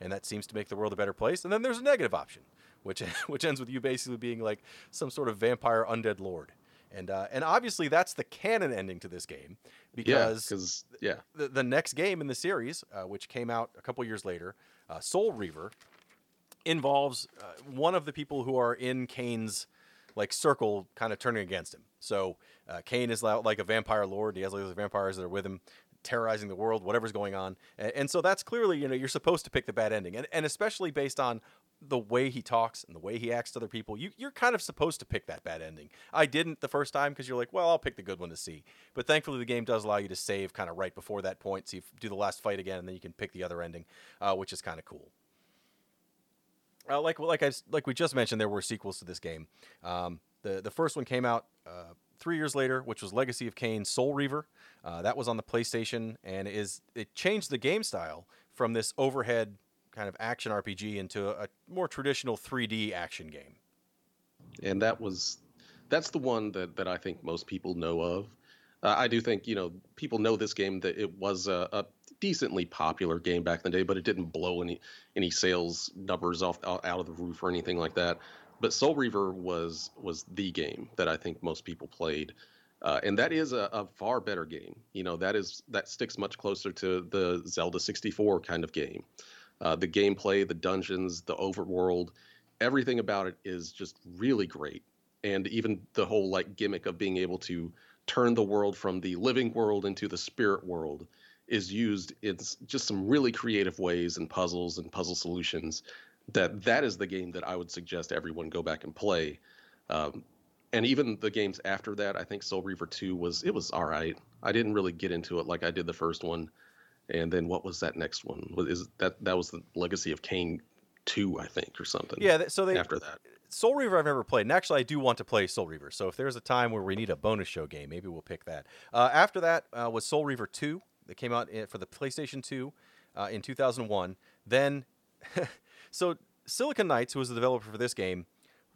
and that seems to make the world a better place. And then there's a negative option, which *laughs* which ends with you basically being like some sort of vampire undead lord and uh, and obviously that's the canon ending to this game because yeah, yeah. The, the next game in the series, uh, which came out a couple years later, uh, Soul Reaver, involves uh, one of the people who are in Kain's like circle, kind of turning against him. So uh, Kain is like a vampire lord. He has like those vampires that are with him terrorizing the world, whatever's going on. And, and, so that's clearly, you know, you're supposed to pick the bad ending. And, and especially based on the way he talks and the way he acts to other people, you, you're kind of supposed to pick that bad ending. I didn't the first time because you're like, well, I'll pick the good one to see. But thankfully, the game does allow you to save kind of right before that point, so you do the last fight again, and then you can pick the other ending, uh, which is kind of cool. Uh, like like I like we just mentioned, there were sequels to this game. Um, the the first one came out uh, three years later, which was Legacy of Kain Soul Reaver. Uh, that was on the PlayStation, and is it changed the game style from this overhead kind of action RPG into a, more traditional 3D action game. And that was that's the one that that I think most people know of. Uh, I do think you know people know this game that it was a, a decently popular game back in the day, but it didn't blow any any sales numbers off out of the roof or anything like that. But Soul Reaver was was the game that I think most people played. Uh, and that is a, a, far better game. You know, that is that sticks much closer to the Zelda 64 kind of game. Uh, the gameplay, the dungeons, the overworld, everything about it is just really great. And even the whole like gimmick of being able to turn the world from the living world into the spirit world is used in just some really creative ways and puzzles and puzzle solutions. That that is the game that I would suggest everyone go back and play. Um, and even the games after that, I think Soul Reaver 2 was it was all right. I didn't really get into it like I did the first one. And then what was that next one? Was is that that was the Legacy of Kain 2, I think, or something. Yeah, so they after that. Soul Reaver I've never played, and actually I do want to play Soul Reaver. So if there's a time where we need a bonus show game, maybe we'll pick that. Uh, after that uh, was Soul Reaver 2 that came out for the PlayStation 2 uh, in 2001. Then, *laughs* so Silicon Knights, who was the developer for this game,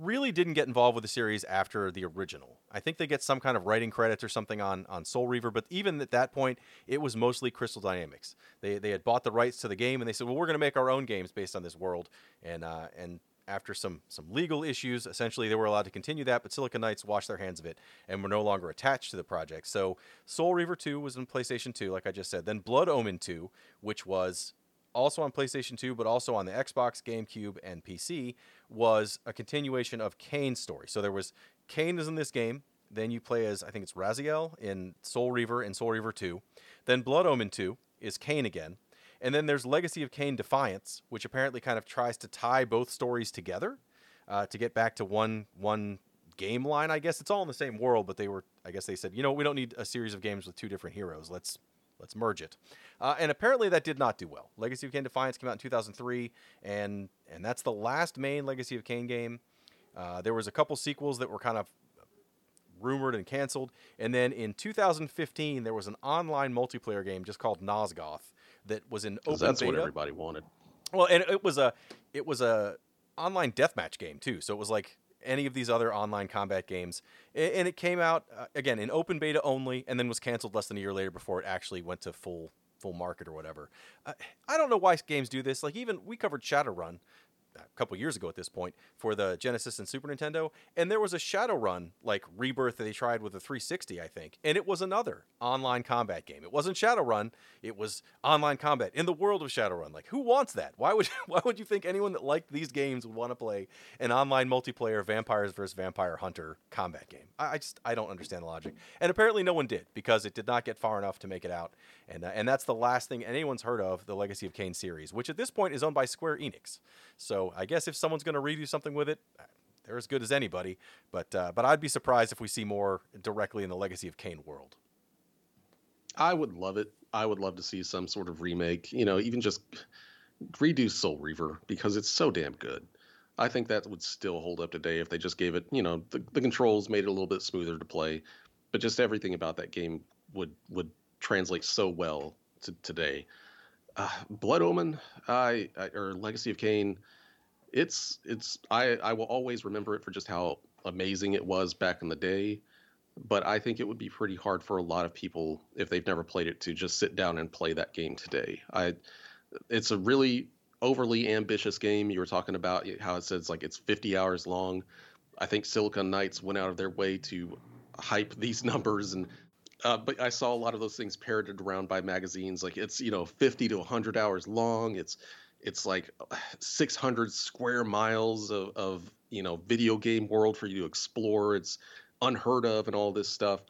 really didn't get involved with the series after the original. I think they get some kind of writing credits or something on, on Soul Reaver, but even at that point, it was mostly Crystal Dynamics. They, they had bought the rights to the game, and they said, "Well, we're going to make our own games based on this world." And uh, and after some some legal issues, essentially they were allowed to continue that, but Silicon Knights washed their hands of it and were no longer attached to the project. So Soul Reaver 2 was in PlayStation 2, like I just said. Then Blood Omen 2, which was also on PlayStation 2, but also on the Xbox, GameCube, and PC, was a continuation of Kain's story. So there was Kain is in this game. Then you play as I think it's Raziel in Soul Reaver and Soul Reaver 2. Then Blood Omen 2 is Kain again. And then there's Legacy of Kain Defiance, which apparently kind of tries to tie both stories together uh, to get back to one one game line. I guess it's all in the same world, but they were I guess they said you know we don't need a series of games with two different heroes. Let's let's merge it. Uh, and apparently that did not do well. Legacy of Kain Defiance came out in 2003, and and that's the last main Legacy of Kain game. Uh, there was a couple sequels that were kind of rumored and canceled, and then in 2015 there was an online multiplayer game just called Nosgoth that was in open that's beta. what everybody wanted. Well, and it was a it was a online deathmatch game too. So it was like any of these other online combat games. And it came out uh, again in open beta only, and then was canceled less than a year later before it actually went to full full market or whatever. Uh, I don't know why games do this. Like even we covered Shadowrun a couple years ago at this point for the Genesis and Super Nintendo, and there was a Shadowrun like rebirth that they tried with the 360, I think, and it was another online combat game. It wasn't Shadowrun; it was online combat in the world of Shadowrun. Like, who wants that? Why would *laughs* why would you think anyone that liked these games would want to play an online multiplayer vampires versus vampire hunter combat game? I, I just I don't understand the logic, and apparently no one did because it did not get far enough to make it out, and uh, and that's the last thing anyone's heard of the Legacy of Kain series, which at this point is owned by Square Enix. So I guess if someone's going to redo something with it, they're as good as anybody. But uh, but I'd be surprised if we see more directly in the Legacy of Kain world. I would love it. I would love to see some sort of remake. You know, even just redo Soul Reaver because it's so damn good. I think that would still hold up today if they just gave it, you know, the, the controls made it a little bit smoother to play, but just everything about that game would would translate so well to today. Uh, Blood Omen, I, I or Legacy of Kain, it's it's I I will always remember it for just how amazing it was back in the day. But I think it would be pretty hard for a lot of people if they've never played it to just sit down and play that game today. I it's a really overly ambitious game. You were talking about how it says like it's 50 hours long. I think Silicon Knights went out of their way to hype these *laughs* numbers and uh, but I saw a lot of those things parroted around by magazines. Like it's you know 50 to 100 hours long. It's it's like 600 square miles of, of you know video game world for you to explore. It's unheard of and all this stuff,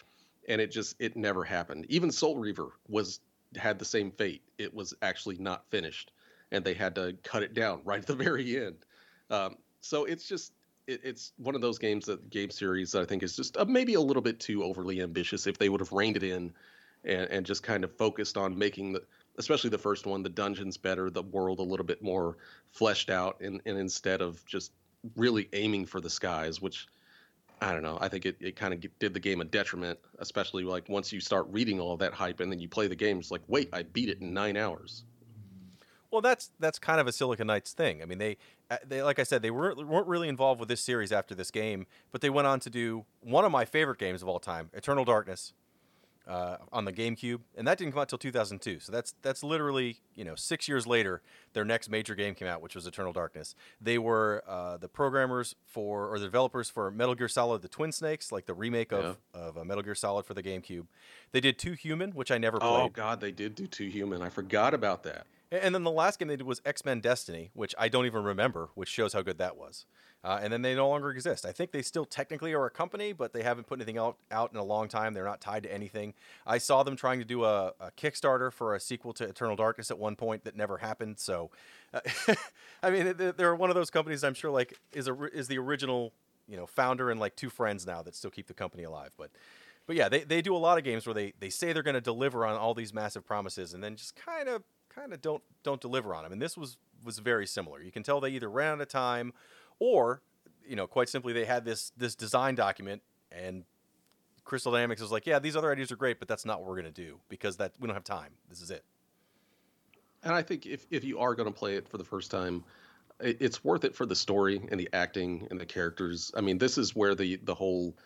and it just it never happened. Even Soul Reaver was had the same fate. It was actually not finished, and they had to cut it down *laughs* right at the very end. Um, so it's just it, it's one of those games that game series that I think is just uh, maybe a little bit too overly ambitious. If they would have reined it in and, and just kind of focused on making the especially the first one, the dungeons better, the world a little bit more fleshed out, and, and instead of just really aiming for the skies, which I don't know, I think it, it kind of did the game a detriment, especially like once you start reading all that hype and then you play the game, it's like, wait, I beat it in nine hours. Well, that's that's kind of a Silicon Knights thing. I mean, they uh, they like I said, they weren't weren't really involved with this series after this game, but they went on to do one of my favorite games of all time, Eternal Darkness, uh, on the GameCube, and that didn't come out till 2002. So that's that's literally you know six years later, their next major game came out, which was Eternal Darkness. They were uh, the programmers for or the developers for Metal Gear Solid: The Twin Snakes, like the remake of of uh, Metal Gear Solid for the GameCube. They did Too Human, which I never Oh played. Oh God, they did do Too Human. I forgot about that. And then the last game they did was X Men Destiny, which I don't even remember, which shows how good that was. Uh, and then they no longer exist. I think they still technically are a company, but they haven't put anything out, out in a long time. They're not tied to anything. I saw them trying to do a, a Kickstarter for a sequel to Eternal Darkness at one point that never happened. So, uh, *laughs* I mean, they- they're one of those companies I'm sure like is a, is the original you know founder and like two friends now that still keep the company alive. But but yeah, they, they do a lot of games where they, they say they're going to deliver on all these massive promises and then just kind of kind of don't don't deliver on them. And this was was very similar. You can tell they either ran out of time, or you know, quite simply, they had this this design document and Crystal Dynamics was like, yeah, these other ideas are great, but that's not what we're going to do because that we don't have time. This is it. And I think if, if you are going to play it for the first time, it, it's worth it for the story and the acting and the characters. I mean, this is where the the whole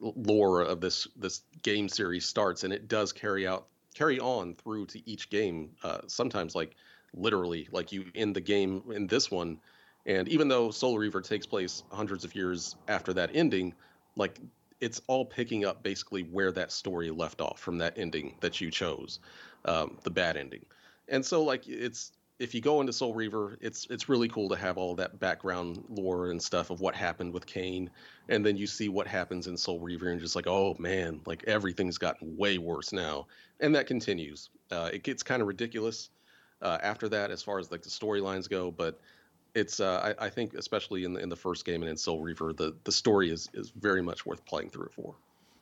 lore of this this game series starts, and it does carry out carry on through to each game. Uh, sometimes, like literally, like you end the game in this one, and even though Soul Reaver takes place hundreds of years after that ending, like it's all picking up basically where that story left off from that ending that you chose, um, the bad ending. And so like it's if you go into Soul Reaver, it's it's really cool to have all that background lore and stuff of what happened with Kain, and then you see what happens in Soul Reaver, and just like, oh man, like everything's gotten way worse now, and that continues. Uh, it gets kind of ridiculous uh, after that, as far as like the storylines go, but it's uh, I, I think especially in the in the first game and in Soul Reaver, the the story is is very much worth playing through for.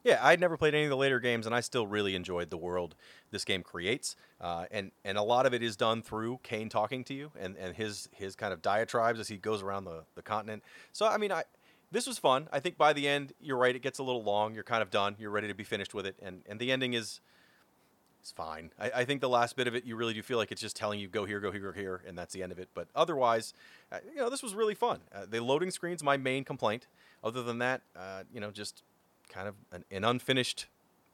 Yeah, I'd never played any of the later games, and I still really enjoyed the world this game creates. Uh, and and a lot of it is done through Kain talking to you and, and his his kind of diatribes as he goes around the, the continent. So I mean, I this was fun. I think by the end, you're right. It gets a little long. You're kind of done. You're ready to be finished with it, and and the ending is. It's fine. I, I think the last bit of it, you really do feel like it's just telling you go here, go here, go here, and that's the end of it. But otherwise, uh, you know, this was really fun. Uh, the loading screen's my main complaint. Other than that, uh, you know, just kind of an, an unfinished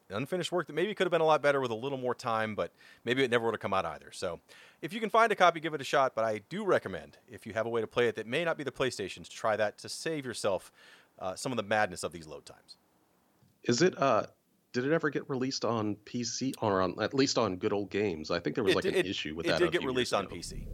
unfinished work that maybe could have been a lot better with a little more time, but maybe it never would have come out either. So, if you can find a copy, give it a shot. But I do recommend, if you have a way to play it that may not be the PlayStation's, try that to save yourself uh, some of the madness of these load times. Is it uh did it ever get released on PC or on at least on good old games? I think there was It like did- an issue with it that. It did get released on. PC.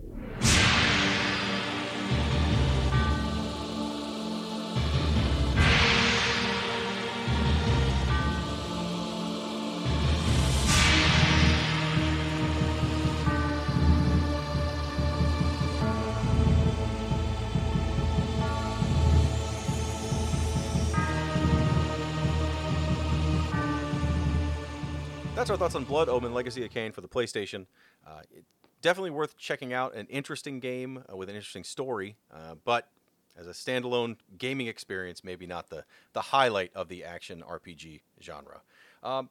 That's our thoughts on Blood Omen Legacy of Kain for the PlayStation. Uh, it, definitely worth checking out. An interesting game uh, with an interesting story, uh, but as a standalone gaming experience, maybe not the, the highlight of the action RPG genre. Um,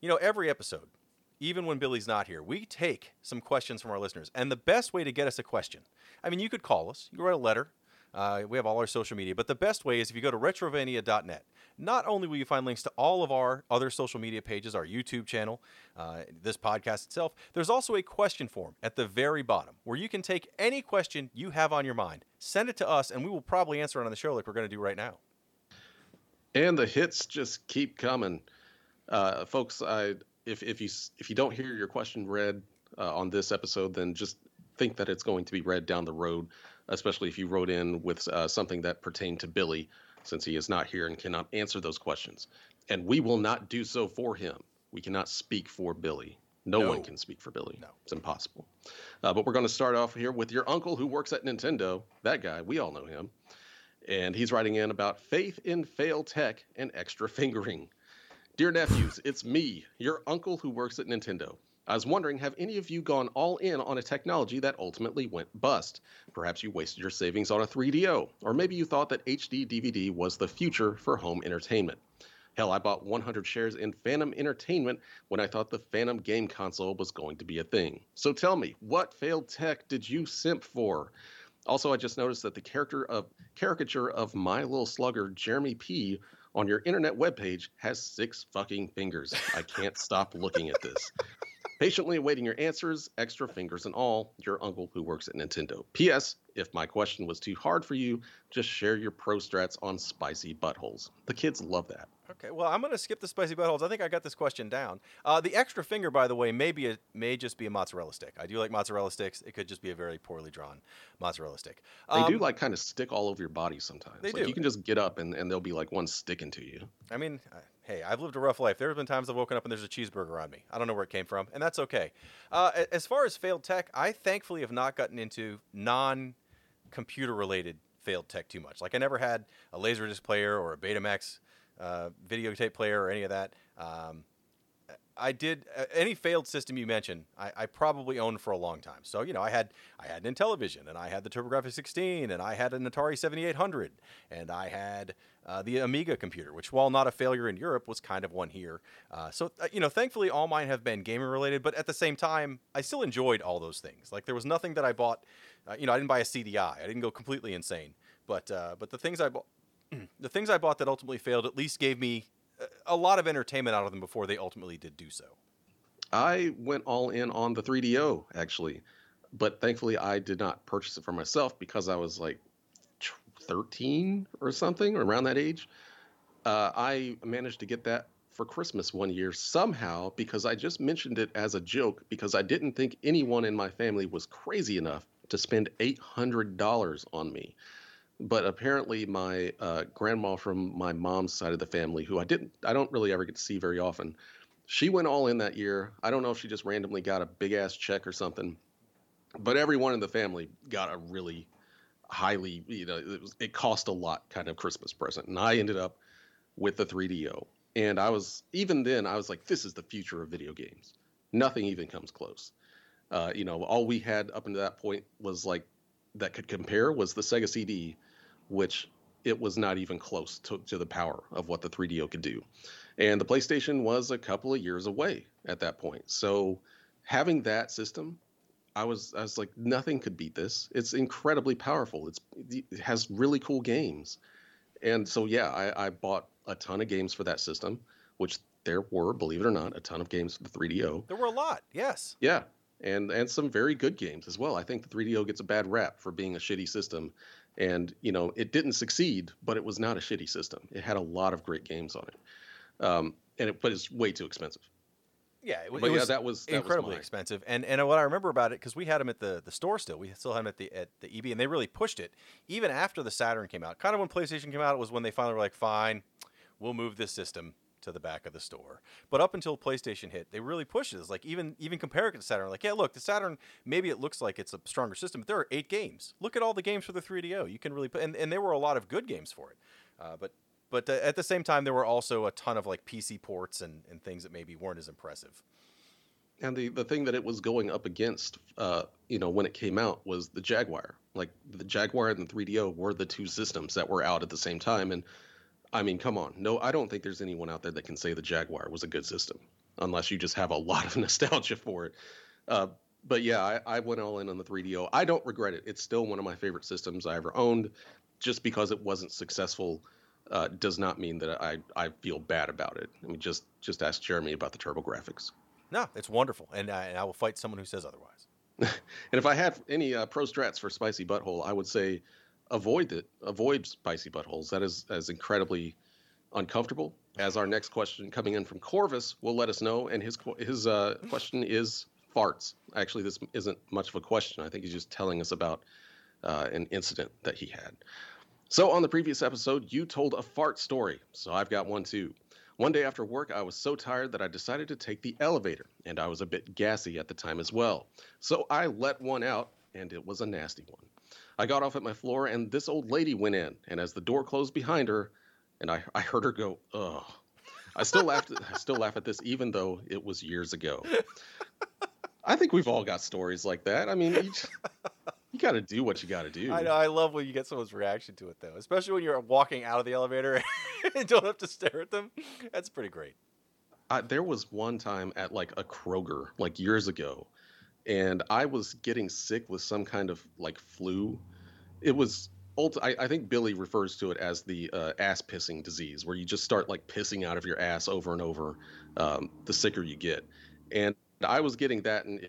you know, every episode, even when Billy's not here, we take some questions from our listeners. And the best way to get us a question, I mean, you could call us, you could write a letter. Uh, we have all our social media, but the best way is if you go to retrovania.net. Not only will you find links to all of our other social media pages, our YouTube channel, uh, this podcast itself, there's also a question form at the very bottom where you can take any question you have on your mind, send it to us, and we will probably answer it on the show like we're going to do right now. And the hits just keep coming, uh, folks. I if if you if you don't hear your question read uh, on this episode, then just think that it's going to be read down the road. Especially if you wrote in with uh, something that pertained to Billy, since he is not here and cannot answer those questions, and we will not do so for him. We cannot speak for Billy. No, No. one can speak for Billy. No. It's impossible. Uh, but we're going to start off here with your uncle who works at Nintendo. That guy, we all know him and he's writing in about faith in fail tech and extra fingering. Dear nephews, it's me, your uncle who works at Nintendo. I was wondering, have any of you gone all in on a technology that ultimately went bust? Perhaps you wasted your savings on a 3DO, or maybe you thought that HD DVD was the future for home entertainment. Hell, I bought 100 shares in Phantom Entertainment when I thought the Phantom game console was going to be a thing. So tell me, what failed tech did you simp for? Also, I just noticed that the character of caricature of my little slugger Jeremy P on your internet webpage has six fucking fingers. I can't stop looking at this. *laughs* Patiently awaiting your answers, extra fingers and all, your uncle who works at Nintendo. P.S. If my question was too hard for you, just share your pro strats on spicy buttholes. The kids love that. Okay, well, I'm going to skip the spicy buttholes. I think I got this question down. Uh, the extra finger, by the way, may be a, may just be a mozzarella stick. I do like mozzarella sticks. It could just be a very poorly drawn mozzarella stick. They do like kind of stick all over your body sometimes. They like do. You can just get up and, and there'll be like one sticking to you. I mean, I- hey, I've lived a rough life. There have been times I've woken up and there's a cheeseburger on me. I don't know where it came from, and that's okay. Uh, as far as failed tech, I thankfully have not gotten into non-computer related failed tech too much. Like I never had a Laserdisc player or a Betamax uh, videotape player or any of that. Um, I did uh, any failed system you mentioned. I, I probably owned for a long time. So you know, I had I had an Intellivision, and I had the TurboGrafx 16, and I had an Atari 7800, and I had uh, the Amiga computer, which while not a failure in Europe, was kind of one here. Uh, so uh, you know, thankfully, all mine have been gaming related. But at the same time, I still enjoyed all those things. Like there was nothing that I bought. Uh, you know, I didn't buy a CDI. I didn't go completely insane. But uh, but the things I bought. *clears throat* The things I bought that ultimately failed at least gave me a- a lot of entertainment out of them before they ultimately did do so. I went all in on the 3DO actually, but thankfully I did not purchase it for myself because I was like 13 or something, around that age. Uh, I managed to get that for Christmas one year somehow because I just mentioned it as a joke because I didn't think anyone in my family was crazy enough to spend $800 on me. But apparently, my uh, grandma from my mom's side of the family, who I didn't, I don't really ever get to see very often, she went all in that year. I don't know if she just randomly got a big ass check or something, but everyone in the family got a really highly, you know, it, was, it cost a lot kind of Christmas present. And I ended up with the 3DO. And I was, even then, I was like, this is the future of video games. Nothing even comes close. Uh, you know, all we had up until that point was like, that could compare was the Sega CD, which it was not even close to, to the power of what the 3DO could do. And the PlayStation was a couple of years away at that point. So having that system, I was I was like nothing could beat this. It's incredibly powerful. It's it has really cool games. And so yeah, I, I bought a ton of games for that system, which there were, believe it or not, a ton of games for the 3DO. There were a lot, yes. Yeah, and and some very good games as well. I think the 3DO gets a bad rap for being a shitty system, and you know it didn't succeed, but it was not a shitty system. It had a lot of great games on it, um, and it but it's way too expensive. Yeah, it, it yeah, was that was that incredibly was expensive. And and what I remember about it because we had them at the, the store still, we still had them at the at the EB, and they really pushed it even after the Saturn came out. Kind of when PlayStation came out, it was when they finally were like, fine, we'll move this system to the back of the store. But up until PlayStation hit, they really pushed it. Like even even comparing it to Saturn, like yeah, look, the Saturn maybe it looks like it's a stronger system, but there are eight games. Look at all the games for the 3DO. You can really put, and and there were a lot of good games for it. Uh, but but uh, at the same time, there were also a ton of like PC ports and, and things that maybe weren't as impressive. And the the thing that it was going up against, uh, you know, when it came out was the Jaguar. Like the Jaguar and the 3DO were the two systems that were out at the same time. And I mean, come on, no, I don't think there's anyone out there that can say the Jaguar was a good system, unless you just have a *laughs* lot of nostalgia for it. Uh, but yeah, I, I went all in on the 3DO. I don't regret it. It's still one of my favorite systems I ever owned. Just because it wasn't successful uh, does not mean that I, I feel bad about it. I mean, just just ask Jeremy about the TurboGrafx. No, it's wonderful, and I, and I will fight someone who says otherwise. *laughs* And if I had any uh, pro strats for spicy butthole, I would say avoid it. Avoid spicy buttholes. That is as incredibly uncomfortable. As our next question coming in from Corvus will let us know, and his his uh, question is farts. Actually, this isn't much of a question. I think he's just telling us about uh, an incident that he had. So on the previous episode, you told a fart story. So I've got one too. One day after work, I was so tired that I decided to take the elevator, and I was a bit gassy at the time as well. So I let one out, and it was a nasty one. I got off at my floor, and this old lady went in, and as the door closed behind her, and I, I heard her go, ugh. I still laughed. I still laugh at this, even though it was years ago. I think we've all got stories like that. I mean, you, you got to do what you got to do. I know. I love when you get someone's reaction to it, though, especially when you're walking out of the elevator *laughs* and don't have to stare at them. That's pretty great. I, there was one time at like a Kroger, like years ago, and I was getting sick with some kind of like flu. It was ult- I, I think Billy refers to it as the uh, ass pissing disease, where you just start like pissing out of your ass over and over. Um, the sicker you get, and I was getting that, and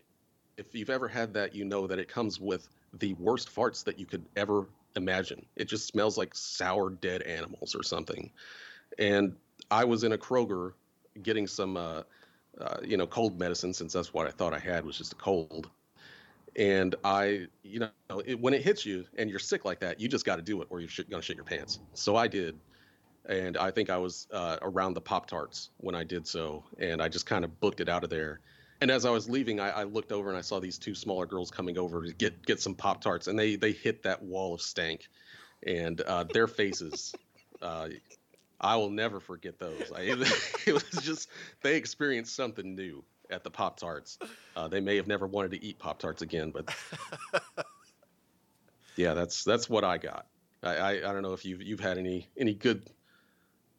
if you've ever had that, you know that it comes with the worst farts that you could ever imagine. It just smells like sour dead animals or something. And I was in a Kroger getting some, uh, uh, you know, cold medicine since that's what I thought I had was just a cold. And I, you know, it, when it hits you and you're sick like that, you just got to do it or you're sh- going to shit your pants. So I did. And I think I was uh, around the Pop Tarts when I did so. And I just kind of booked it out of there. And as I was leaving, I, I, looked over and I saw these two smaller girls coming over to get get some Pop Tarts, and they they hit that wall of stank, and uh, their faces, *laughs* uh, I will never forget those. I, *laughs* it was just they experienced something new at the Pop Tarts. Uh, they may have never wanted to eat Pop Tarts again, but *laughs* yeah, that's that's what I got. I, I, I don't know if you've you've had any any good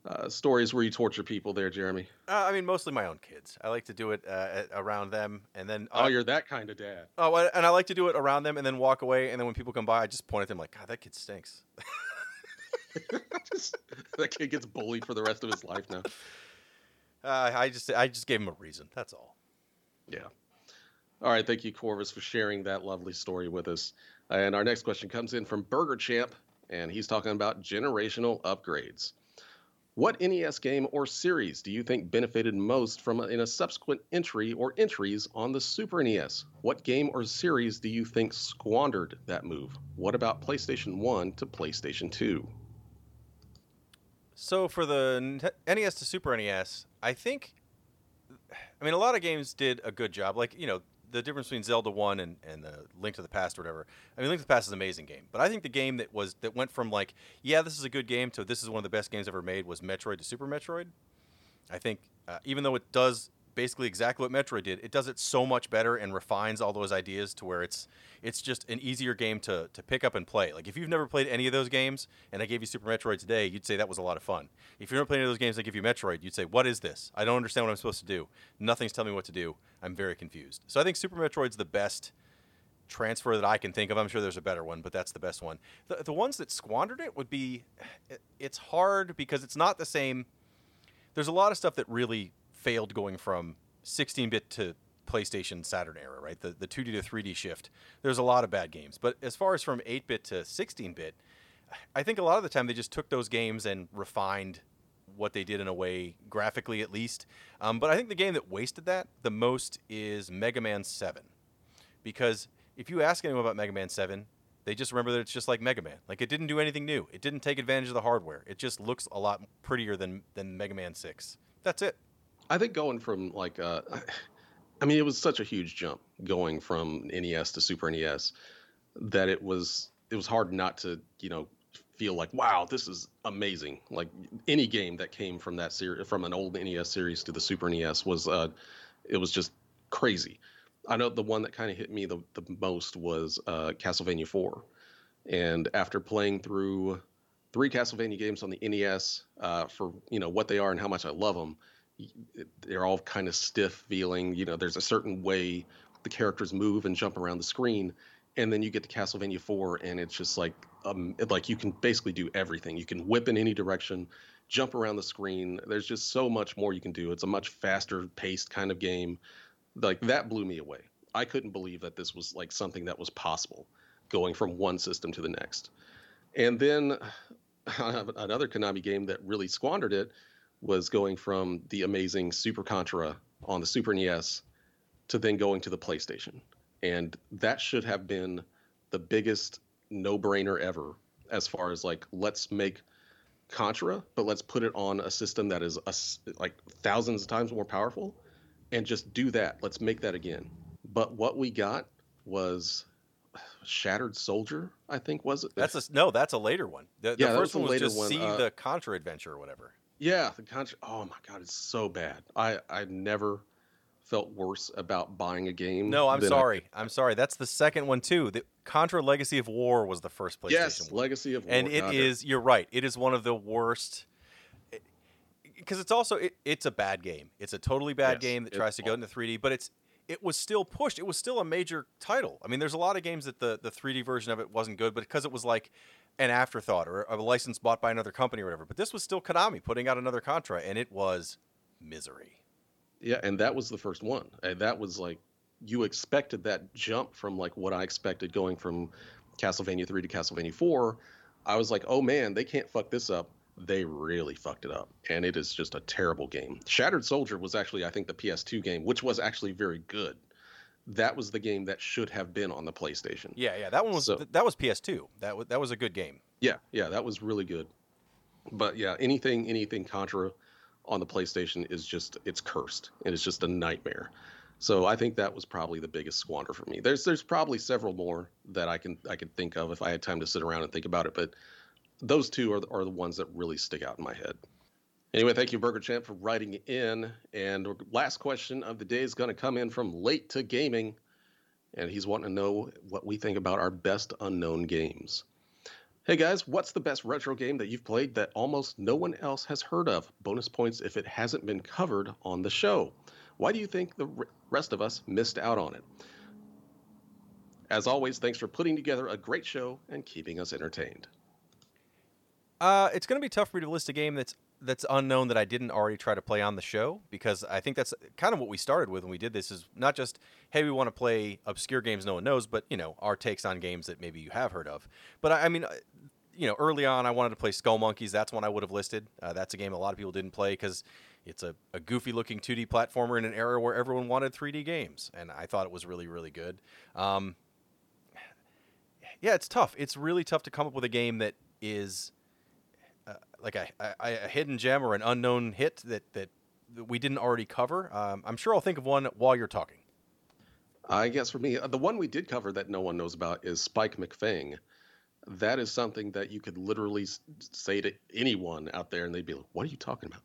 uh, stories where you torture people there, Jeremy? Uh, I mean, mostly my own kids. I like to do it uh, around them, and then oh, you're that kind of dad. Oh, and I like to do it around them, and then walk away. And then when people come by, I just point at them like, "God, that kid stinks." *laughs* *laughs* just, that kid gets bullied for the rest of his life now. Uh, I just I just gave him a reason. That's all. Yeah. All right. Thank you, Corvus, for sharing that lovely story with us. And our next question comes in from Burger Champ, and he's talking about generational upgrades. What NES game or series do you think benefited most from in a subsequent entry or entries on the Super NES? What game or series do you think squandered that move? What about PlayStation 1 to PlayStation 2? So for the NES to Super NES, I think I mean a lot of games did a good job. Like, you know, the difference between Zelda One and, and the Link to the Past or whatever. I mean, Link to the Past is an amazing game, but I think the game that was that went from like, yeah, this is a good game to this is one of the best games ever made was Metroid to Super Metroid. I think uh, even though it does basically exactly what Metroid did. It does it so much better and refines all those ideas to where it's it's just an easier game to to pick up and play. Like if you've never played any of those games and I gave you Super Metroid today, you'd say that was a lot of fun. If you've never played any of those games I give you Metroid, you'd say, "What is this? I don't understand what I'm supposed to do. Nothing's telling me what to do. I'm very confused." So I think Super Metroid's the best transfer that I can think of. I'm sure there's a better one, but that's the best one. The the ones that squandered it would be it's hard because it's not the same there's a lot of stuff that really failed going from 16-bit to PlayStation Saturn era, right? The the 2D to 3D shift. There's a lot of bad games, but as far as from 8-bit to 16-bit, I think a lot of the time they just took those games and refined what they did in a way graphically at least. Um, but I think the game that wasted that the most is Mega Man 7, because if you ask anyone about Mega Man 7, they just remember that it's just like Mega Man. Like it didn't do anything new. It didn't take advantage of the hardware. It just looks a lot prettier than than Mega Man 6. That's it. I think going from like, uh, I mean, it was such a huge jump going from NES to Super NES that it was it was hard not to you know feel like wow this is amazing like any game that came from that series from an old NES series to the Super NES was uh it was just crazy. I know the one that kind of hit me the, the most was uh, Castlevania 4. And after playing through three Castlevania games on the NES uh, for you know what they are and how much I love them, they're all kind of stiff feeling. You know, there's a certain way the characters move and jump around the screen, and then you get to Castlevania 4, and it's just like um, like you can basically do everything. You can whip in any direction, jump around the screen. There's just so much more you can do. It's a much faster paced kind of game. Like that blew me away. I couldn't believe that this was like something that was possible, going from one system to the next. And then *sighs* another Konami game that really squandered it was going from the amazing Super Contra on the Super NES to then going to the PlayStation. And that should have been the biggest no brainer ever as far as like, let's make Contra, but let's put it on a system that is a, like thousands of times more powerful and just do that. Let's make that again. But what we got was Shattered Soldier, I think was it? That's a no. That's a later one. The, yeah, the first was one was just one. see uh, the Contra adventure or whatever. Yeah, the Contra. Oh my god, it's so bad. I I never felt worse about buying a game. No, I'm sorry. I, am sorry. That's the second one too. The Contra Legacy of War was the first PlayStation. Yes, one. Legacy of War. and it is. You're right. It is one of the worst. Because it's also it, it's a bad game. It's a totally bad Yes, game that tries to go into 3D, but it's it was still pushed. It was still a major title. I mean, there's a lot of games that the the 3D version of it wasn't good, but because it was like an afterthought or a license bought by another company or whatever. But this was still Konami putting out another Contra, and it was misery. Yeah, and that was the first one. And that was like you expected that jump from like what I expected going from Castlevania 3 to Castlevania 4. I was like, "Oh man, they can't fuck this up." They really fucked it up, and it is just a terrible game. Shattered Soldier was actually I think the PS2 game, which was actually very good. That was the game that should have been on the PlayStation. Yeah, yeah, that one was So- that was PS2. That was that was a good game. Yeah, yeah, that was really good. But yeah, anything anything Contra on the PlayStation is just it's cursed and it's just a nightmare. So I think that was probably the biggest squander for me. There's there's probably several more that I can I can think of if I had time to sit around and think about it, but those two are the, are the ones that really stick out in my head. Anyway, thank you Burger Champ for writing in. And last question of the day is going to come in from Late to Gaming, and he's wanting to know what we think about our best unknown games. Hey guys, what's the best retro game that you've played that almost no one else has heard of? Bonus points if it hasn't been covered on the show. Why do you think the rest of us missed out on it? As always, thanks for putting together a great show and keeping us entertained. Uh, it's going to be tough for me to list a game that's that's unknown that I didn't already try to play on the show because I think that's kind of what we started with when we did this is not just hey we want to play obscure games no one knows but you know our takes on games that maybe you have heard of. But I, I mean, uh, you know, early on I wanted to play Skull Monkeys. That's one I would have listed. Uh, that's a game a lot of people didn't play because it's a, a goofy looking 2D platformer in an era where everyone wanted 3D games, and I thought it was really really good. Um, *sighs* yeah, it's tough. It's really tough to come up with a game that is uh, like a, a, a hidden gem or an unknown hit that, that we didn't already cover. Um, I'm sure I'll think of one while you're talking. I guess for me, uh, the one we did cover that no one knows about is Spike McFang. That is something that you could literally say to anyone out there, and they'd be like, "What are you talking about?"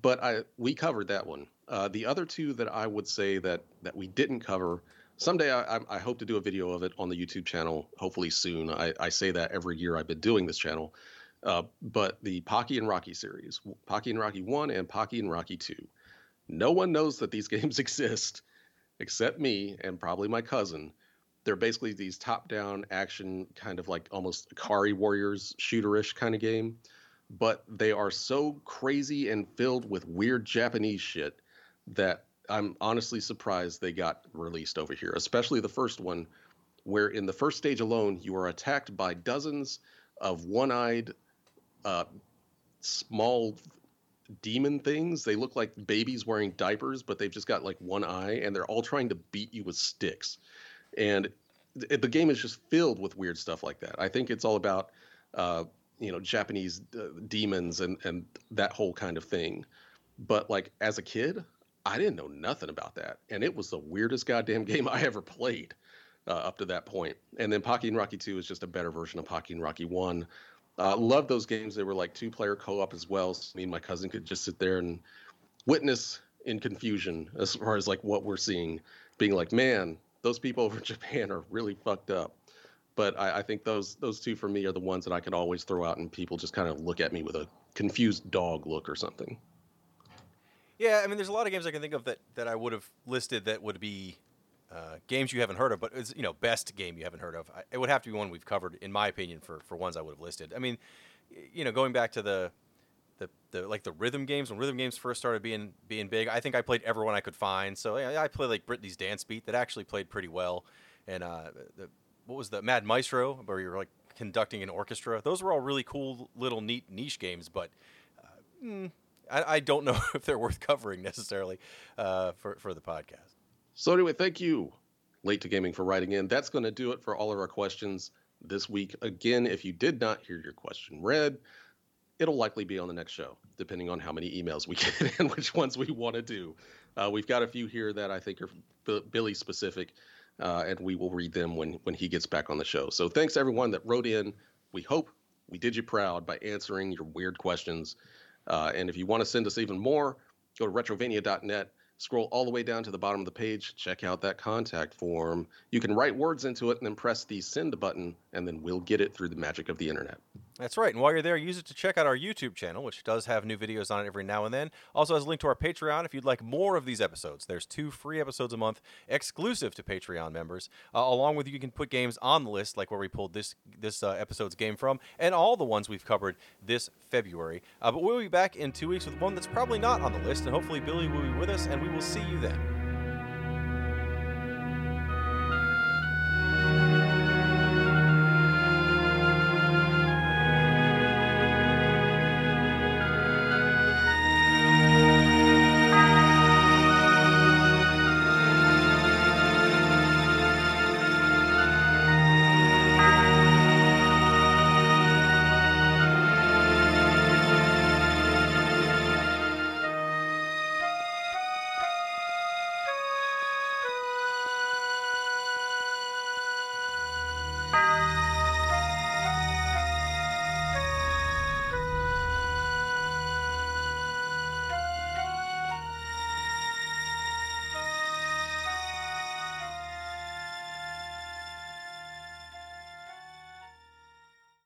But I we covered that one. Uh, the other two that I would say that that we didn't cover. Someday I, I hope to do a video of it on the YouTube channel. Hopefully soon. I, I say that every year I've been doing this channel. Uh, but the Pocky and Rocky series, Pocky and Rocky One and Pocky and Rocky Two. No one knows that these *laughs* games exist except me and probably my cousin. They're basically these top-down action, kind of like almost Ikari Warriors shooterish kind of game, but they are so crazy and filled with weird Japanese shit that I'm honestly surprised they got released over here. Especially the first one, where in the first stage alone you are attacked by dozens of one-eyed, uh, small demon things. They look like babies wearing diapers, but they've just got like one eye, and they're all trying to beat you with sticks. And th- the game is just filled with weird stuff like that. I think it's all about, uh, you know, Japanese uh, demons and and that whole kind of thing. But like as a kid, I didn't know nothing about that, and it was the weirdest goddamn *laughs* game I ever played uh, up to that point. And then Pocky and Rocky Two is just a better version of Pocky and Rocky One. Uh, love those games. They were like two player co op as well. So me and my cousin could just sit there and witness in confusion as far as like what we're seeing, being like, man, those people over *laughs* Japan are really fucked up. But I, I think those those two for me are the ones that I can always throw out, and people just kind of look at me with a confused dog look or something. Yeah, I mean, there's a lot of games I can think of that, that I would have listed that would be uh, games you haven't heard of, but it's you know best game you haven't heard of. I, it would have to be one we've covered, in my opinion, for for ones I would have listed. I mean, you know, going back to the the, the like the rhythm games when rhythm games first started being being big. I think I played everyone I could find. So I played like Britney's Dance Beat that actually played pretty well, and uh, the what was the Mad Maestro where you're like conducting an orchestra. Those were all really cool little neat niche games, but uh, mm, I, I don't *laughs* know if they're worth covering necessarily uh, for for the podcast. So anyway, thank you, Late to Gaming, for writing in. That's going to do it for all of our questions this week. Again, if you did not hear your question read, it'll likely be on the next show, depending on how many emails we *laughs* get and which ones we want to do. Uh, we've got a few here that I think are B- Billy specific, uh, and we will read them when when he gets back on the show. So thanks everyone that wrote in. We hope we did you proud by answering your weird questions. Uh, and if you want to send us even more, go to retrovania.net. Scroll all the way down to the bottom of the page, check out that contact form. You can write words into it and then press the send button, and then we'll get it through the magic of the internet. That's right. And while you're there, use it to check out our YouTube channel, which does have new videos on it every now and then. Also has a link to our Patreon if you'd like more of these episodes. There's two free episodes a month exclusive to Patreon members. Uh, along with you can put games on the list, like where we pulled this this uh, episode's game from, and all the ones we've covered this February. Uh, but we'll be back in two weeks with one that's probably not on the list, and hopefully Billy will be with us, and we will see you then.